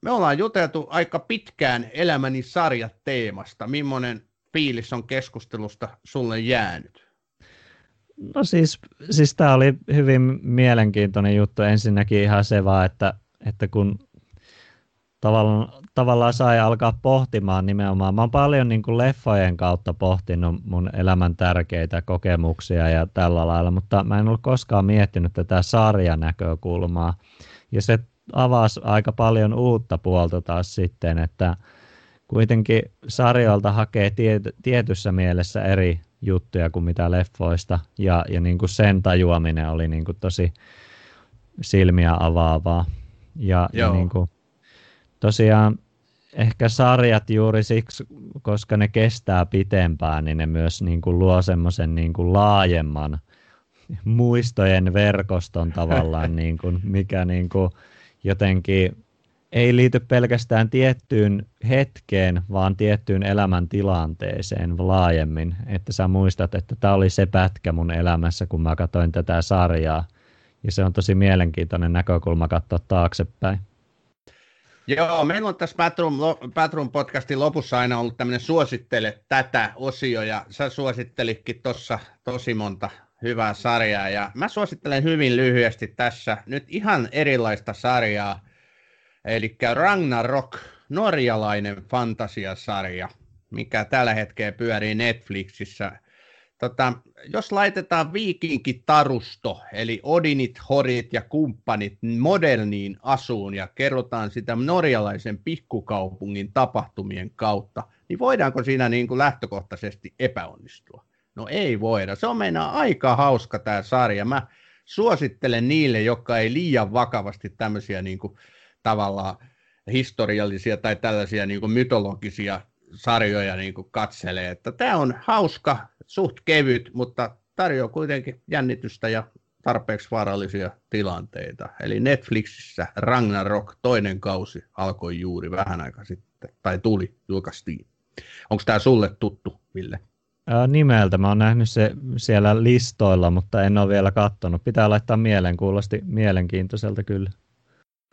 Me ollaan juteltu aika pitkään elämäni sarjat teemasta. Millainen fiilis on keskustelusta sulle jäänyt? No siis, siis tämä oli hyvin mielenkiintoinen juttu. Ensinnäkin ihan se vaan, että, että kun tavallaan, tavallaan sai alkaa pohtimaan nimenomaan. Mä oon paljon niin kuin leffojen kautta pohtinut mun elämän tärkeitä kokemuksia ja tällä lailla, mutta mä en ollut koskaan miettinyt tätä sarjanäkökulmaa. Ja se avasi aika paljon uutta puolta taas sitten, että, kuitenkin sarjoilta hakee tiety, tietyssä mielessä eri juttuja kuin mitä leffoista, ja, ja niin kuin sen tajuaminen oli niin kuin tosi silmiä avaavaa. Ja, ja niin kuin, tosiaan ehkä sarjat juuri siksi, koska ne kestää pitempään, niin ne myös niin kuin luo semmoisen niin kuin laajemman muistojen verkoston tavallaan, niin kuin, mikä niin kuin, jotenkin ei liity pelkästään tiettyyn hetkeen, vaan tiettyyn elämäntilanteeseen laajemmin. Että sä muistat, että tämä oli se pätkä mun elämässä, kun mä katsoin tätä sarjaa. Ja se on tosi mielenkiintoinen näkökulma katsoa taaksepäin. Joo, meillä on tässä Batroom podcastin lopussa aina ollut tämmöinen suosittele tätä osio, ja sä suosittelitkin tuossa tosi monta hyvää sarjaa, ja mä suosittelen hyvin lyhyesti tässä nyt ihan erilaista sarjaa, eli Ragnarok, norjalainen fantasiasarja, mikä tällä hetkellä pyörii Netflixissä. Tota, jos laitetaan viikinkitarusto, eli Odinit, Horit ja kumppanit moderniin asuun ja kerrotaan sitä norjalaisen pikkukaupungin tapahtumien kautta, niin voidaanko siinä niin kuin lähtökohtaisesti epäonnistua? No ei voida. Se on meinaa aika hauska tämä sarja. Mä suosittelen niille, jotka ei liian vakavasti tämmöisiä niin kuin, tavallaan historiallisia tai tällaisia niin kuin mytologisia sarjoja niin kuin katselee. Että tämä on hauska, suht kevyt, mutta tarjoaa kuitenkin jännitystä ja tarpeeksi vaarallisia tilanteita. Eli Netflixissä Ragnarok toinen kausi alkoi juuri vähän aika sitten, tai tuli, julkaistiin. Onko tämä sulle tuttu, Ville? Ää, nimeltä. Mä oon nähnyt se siellä listoilla, mutta en ole vielä katsonut. Pitää laittaa mieleen, kuulosti mielenkiintoiselta kyllä.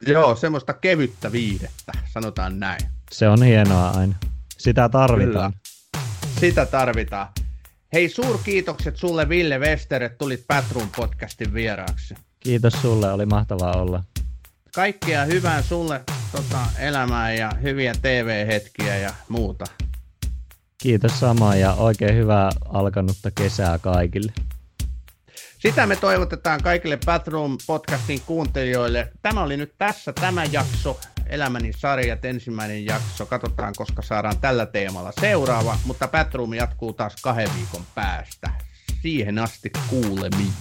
Joo, semmoista kevyttä viidettä, sanotaan näin. Se on hienoa aina. Sitä tarvitaan. Kyllä. Sitä tarvitaan. Hei, suurkiitokset sulle Ville Wester, että tulit Patroon podcastin vieraaksi. Kiitos sulle, oli mahtavaa olla. Kaikkea hyvää sulle tota, elämää ja hyviä TV-hetkiä ja muuta. Kiitos samaa ja oikein hyvää alkanutta kesää kaikille. Sitä me toivotetaan kaikille Bathroom podcastin kuuntelijoille. Tämä oli nyt tässä tämä jakso, Elämäni sarjat ensimmäinen jakso. Katsotaan, koska saadaan tällä teemalla seuraava, mutta Bathroom jatkuu taas kahden viikon päästä. Siihen asti kuulemiin.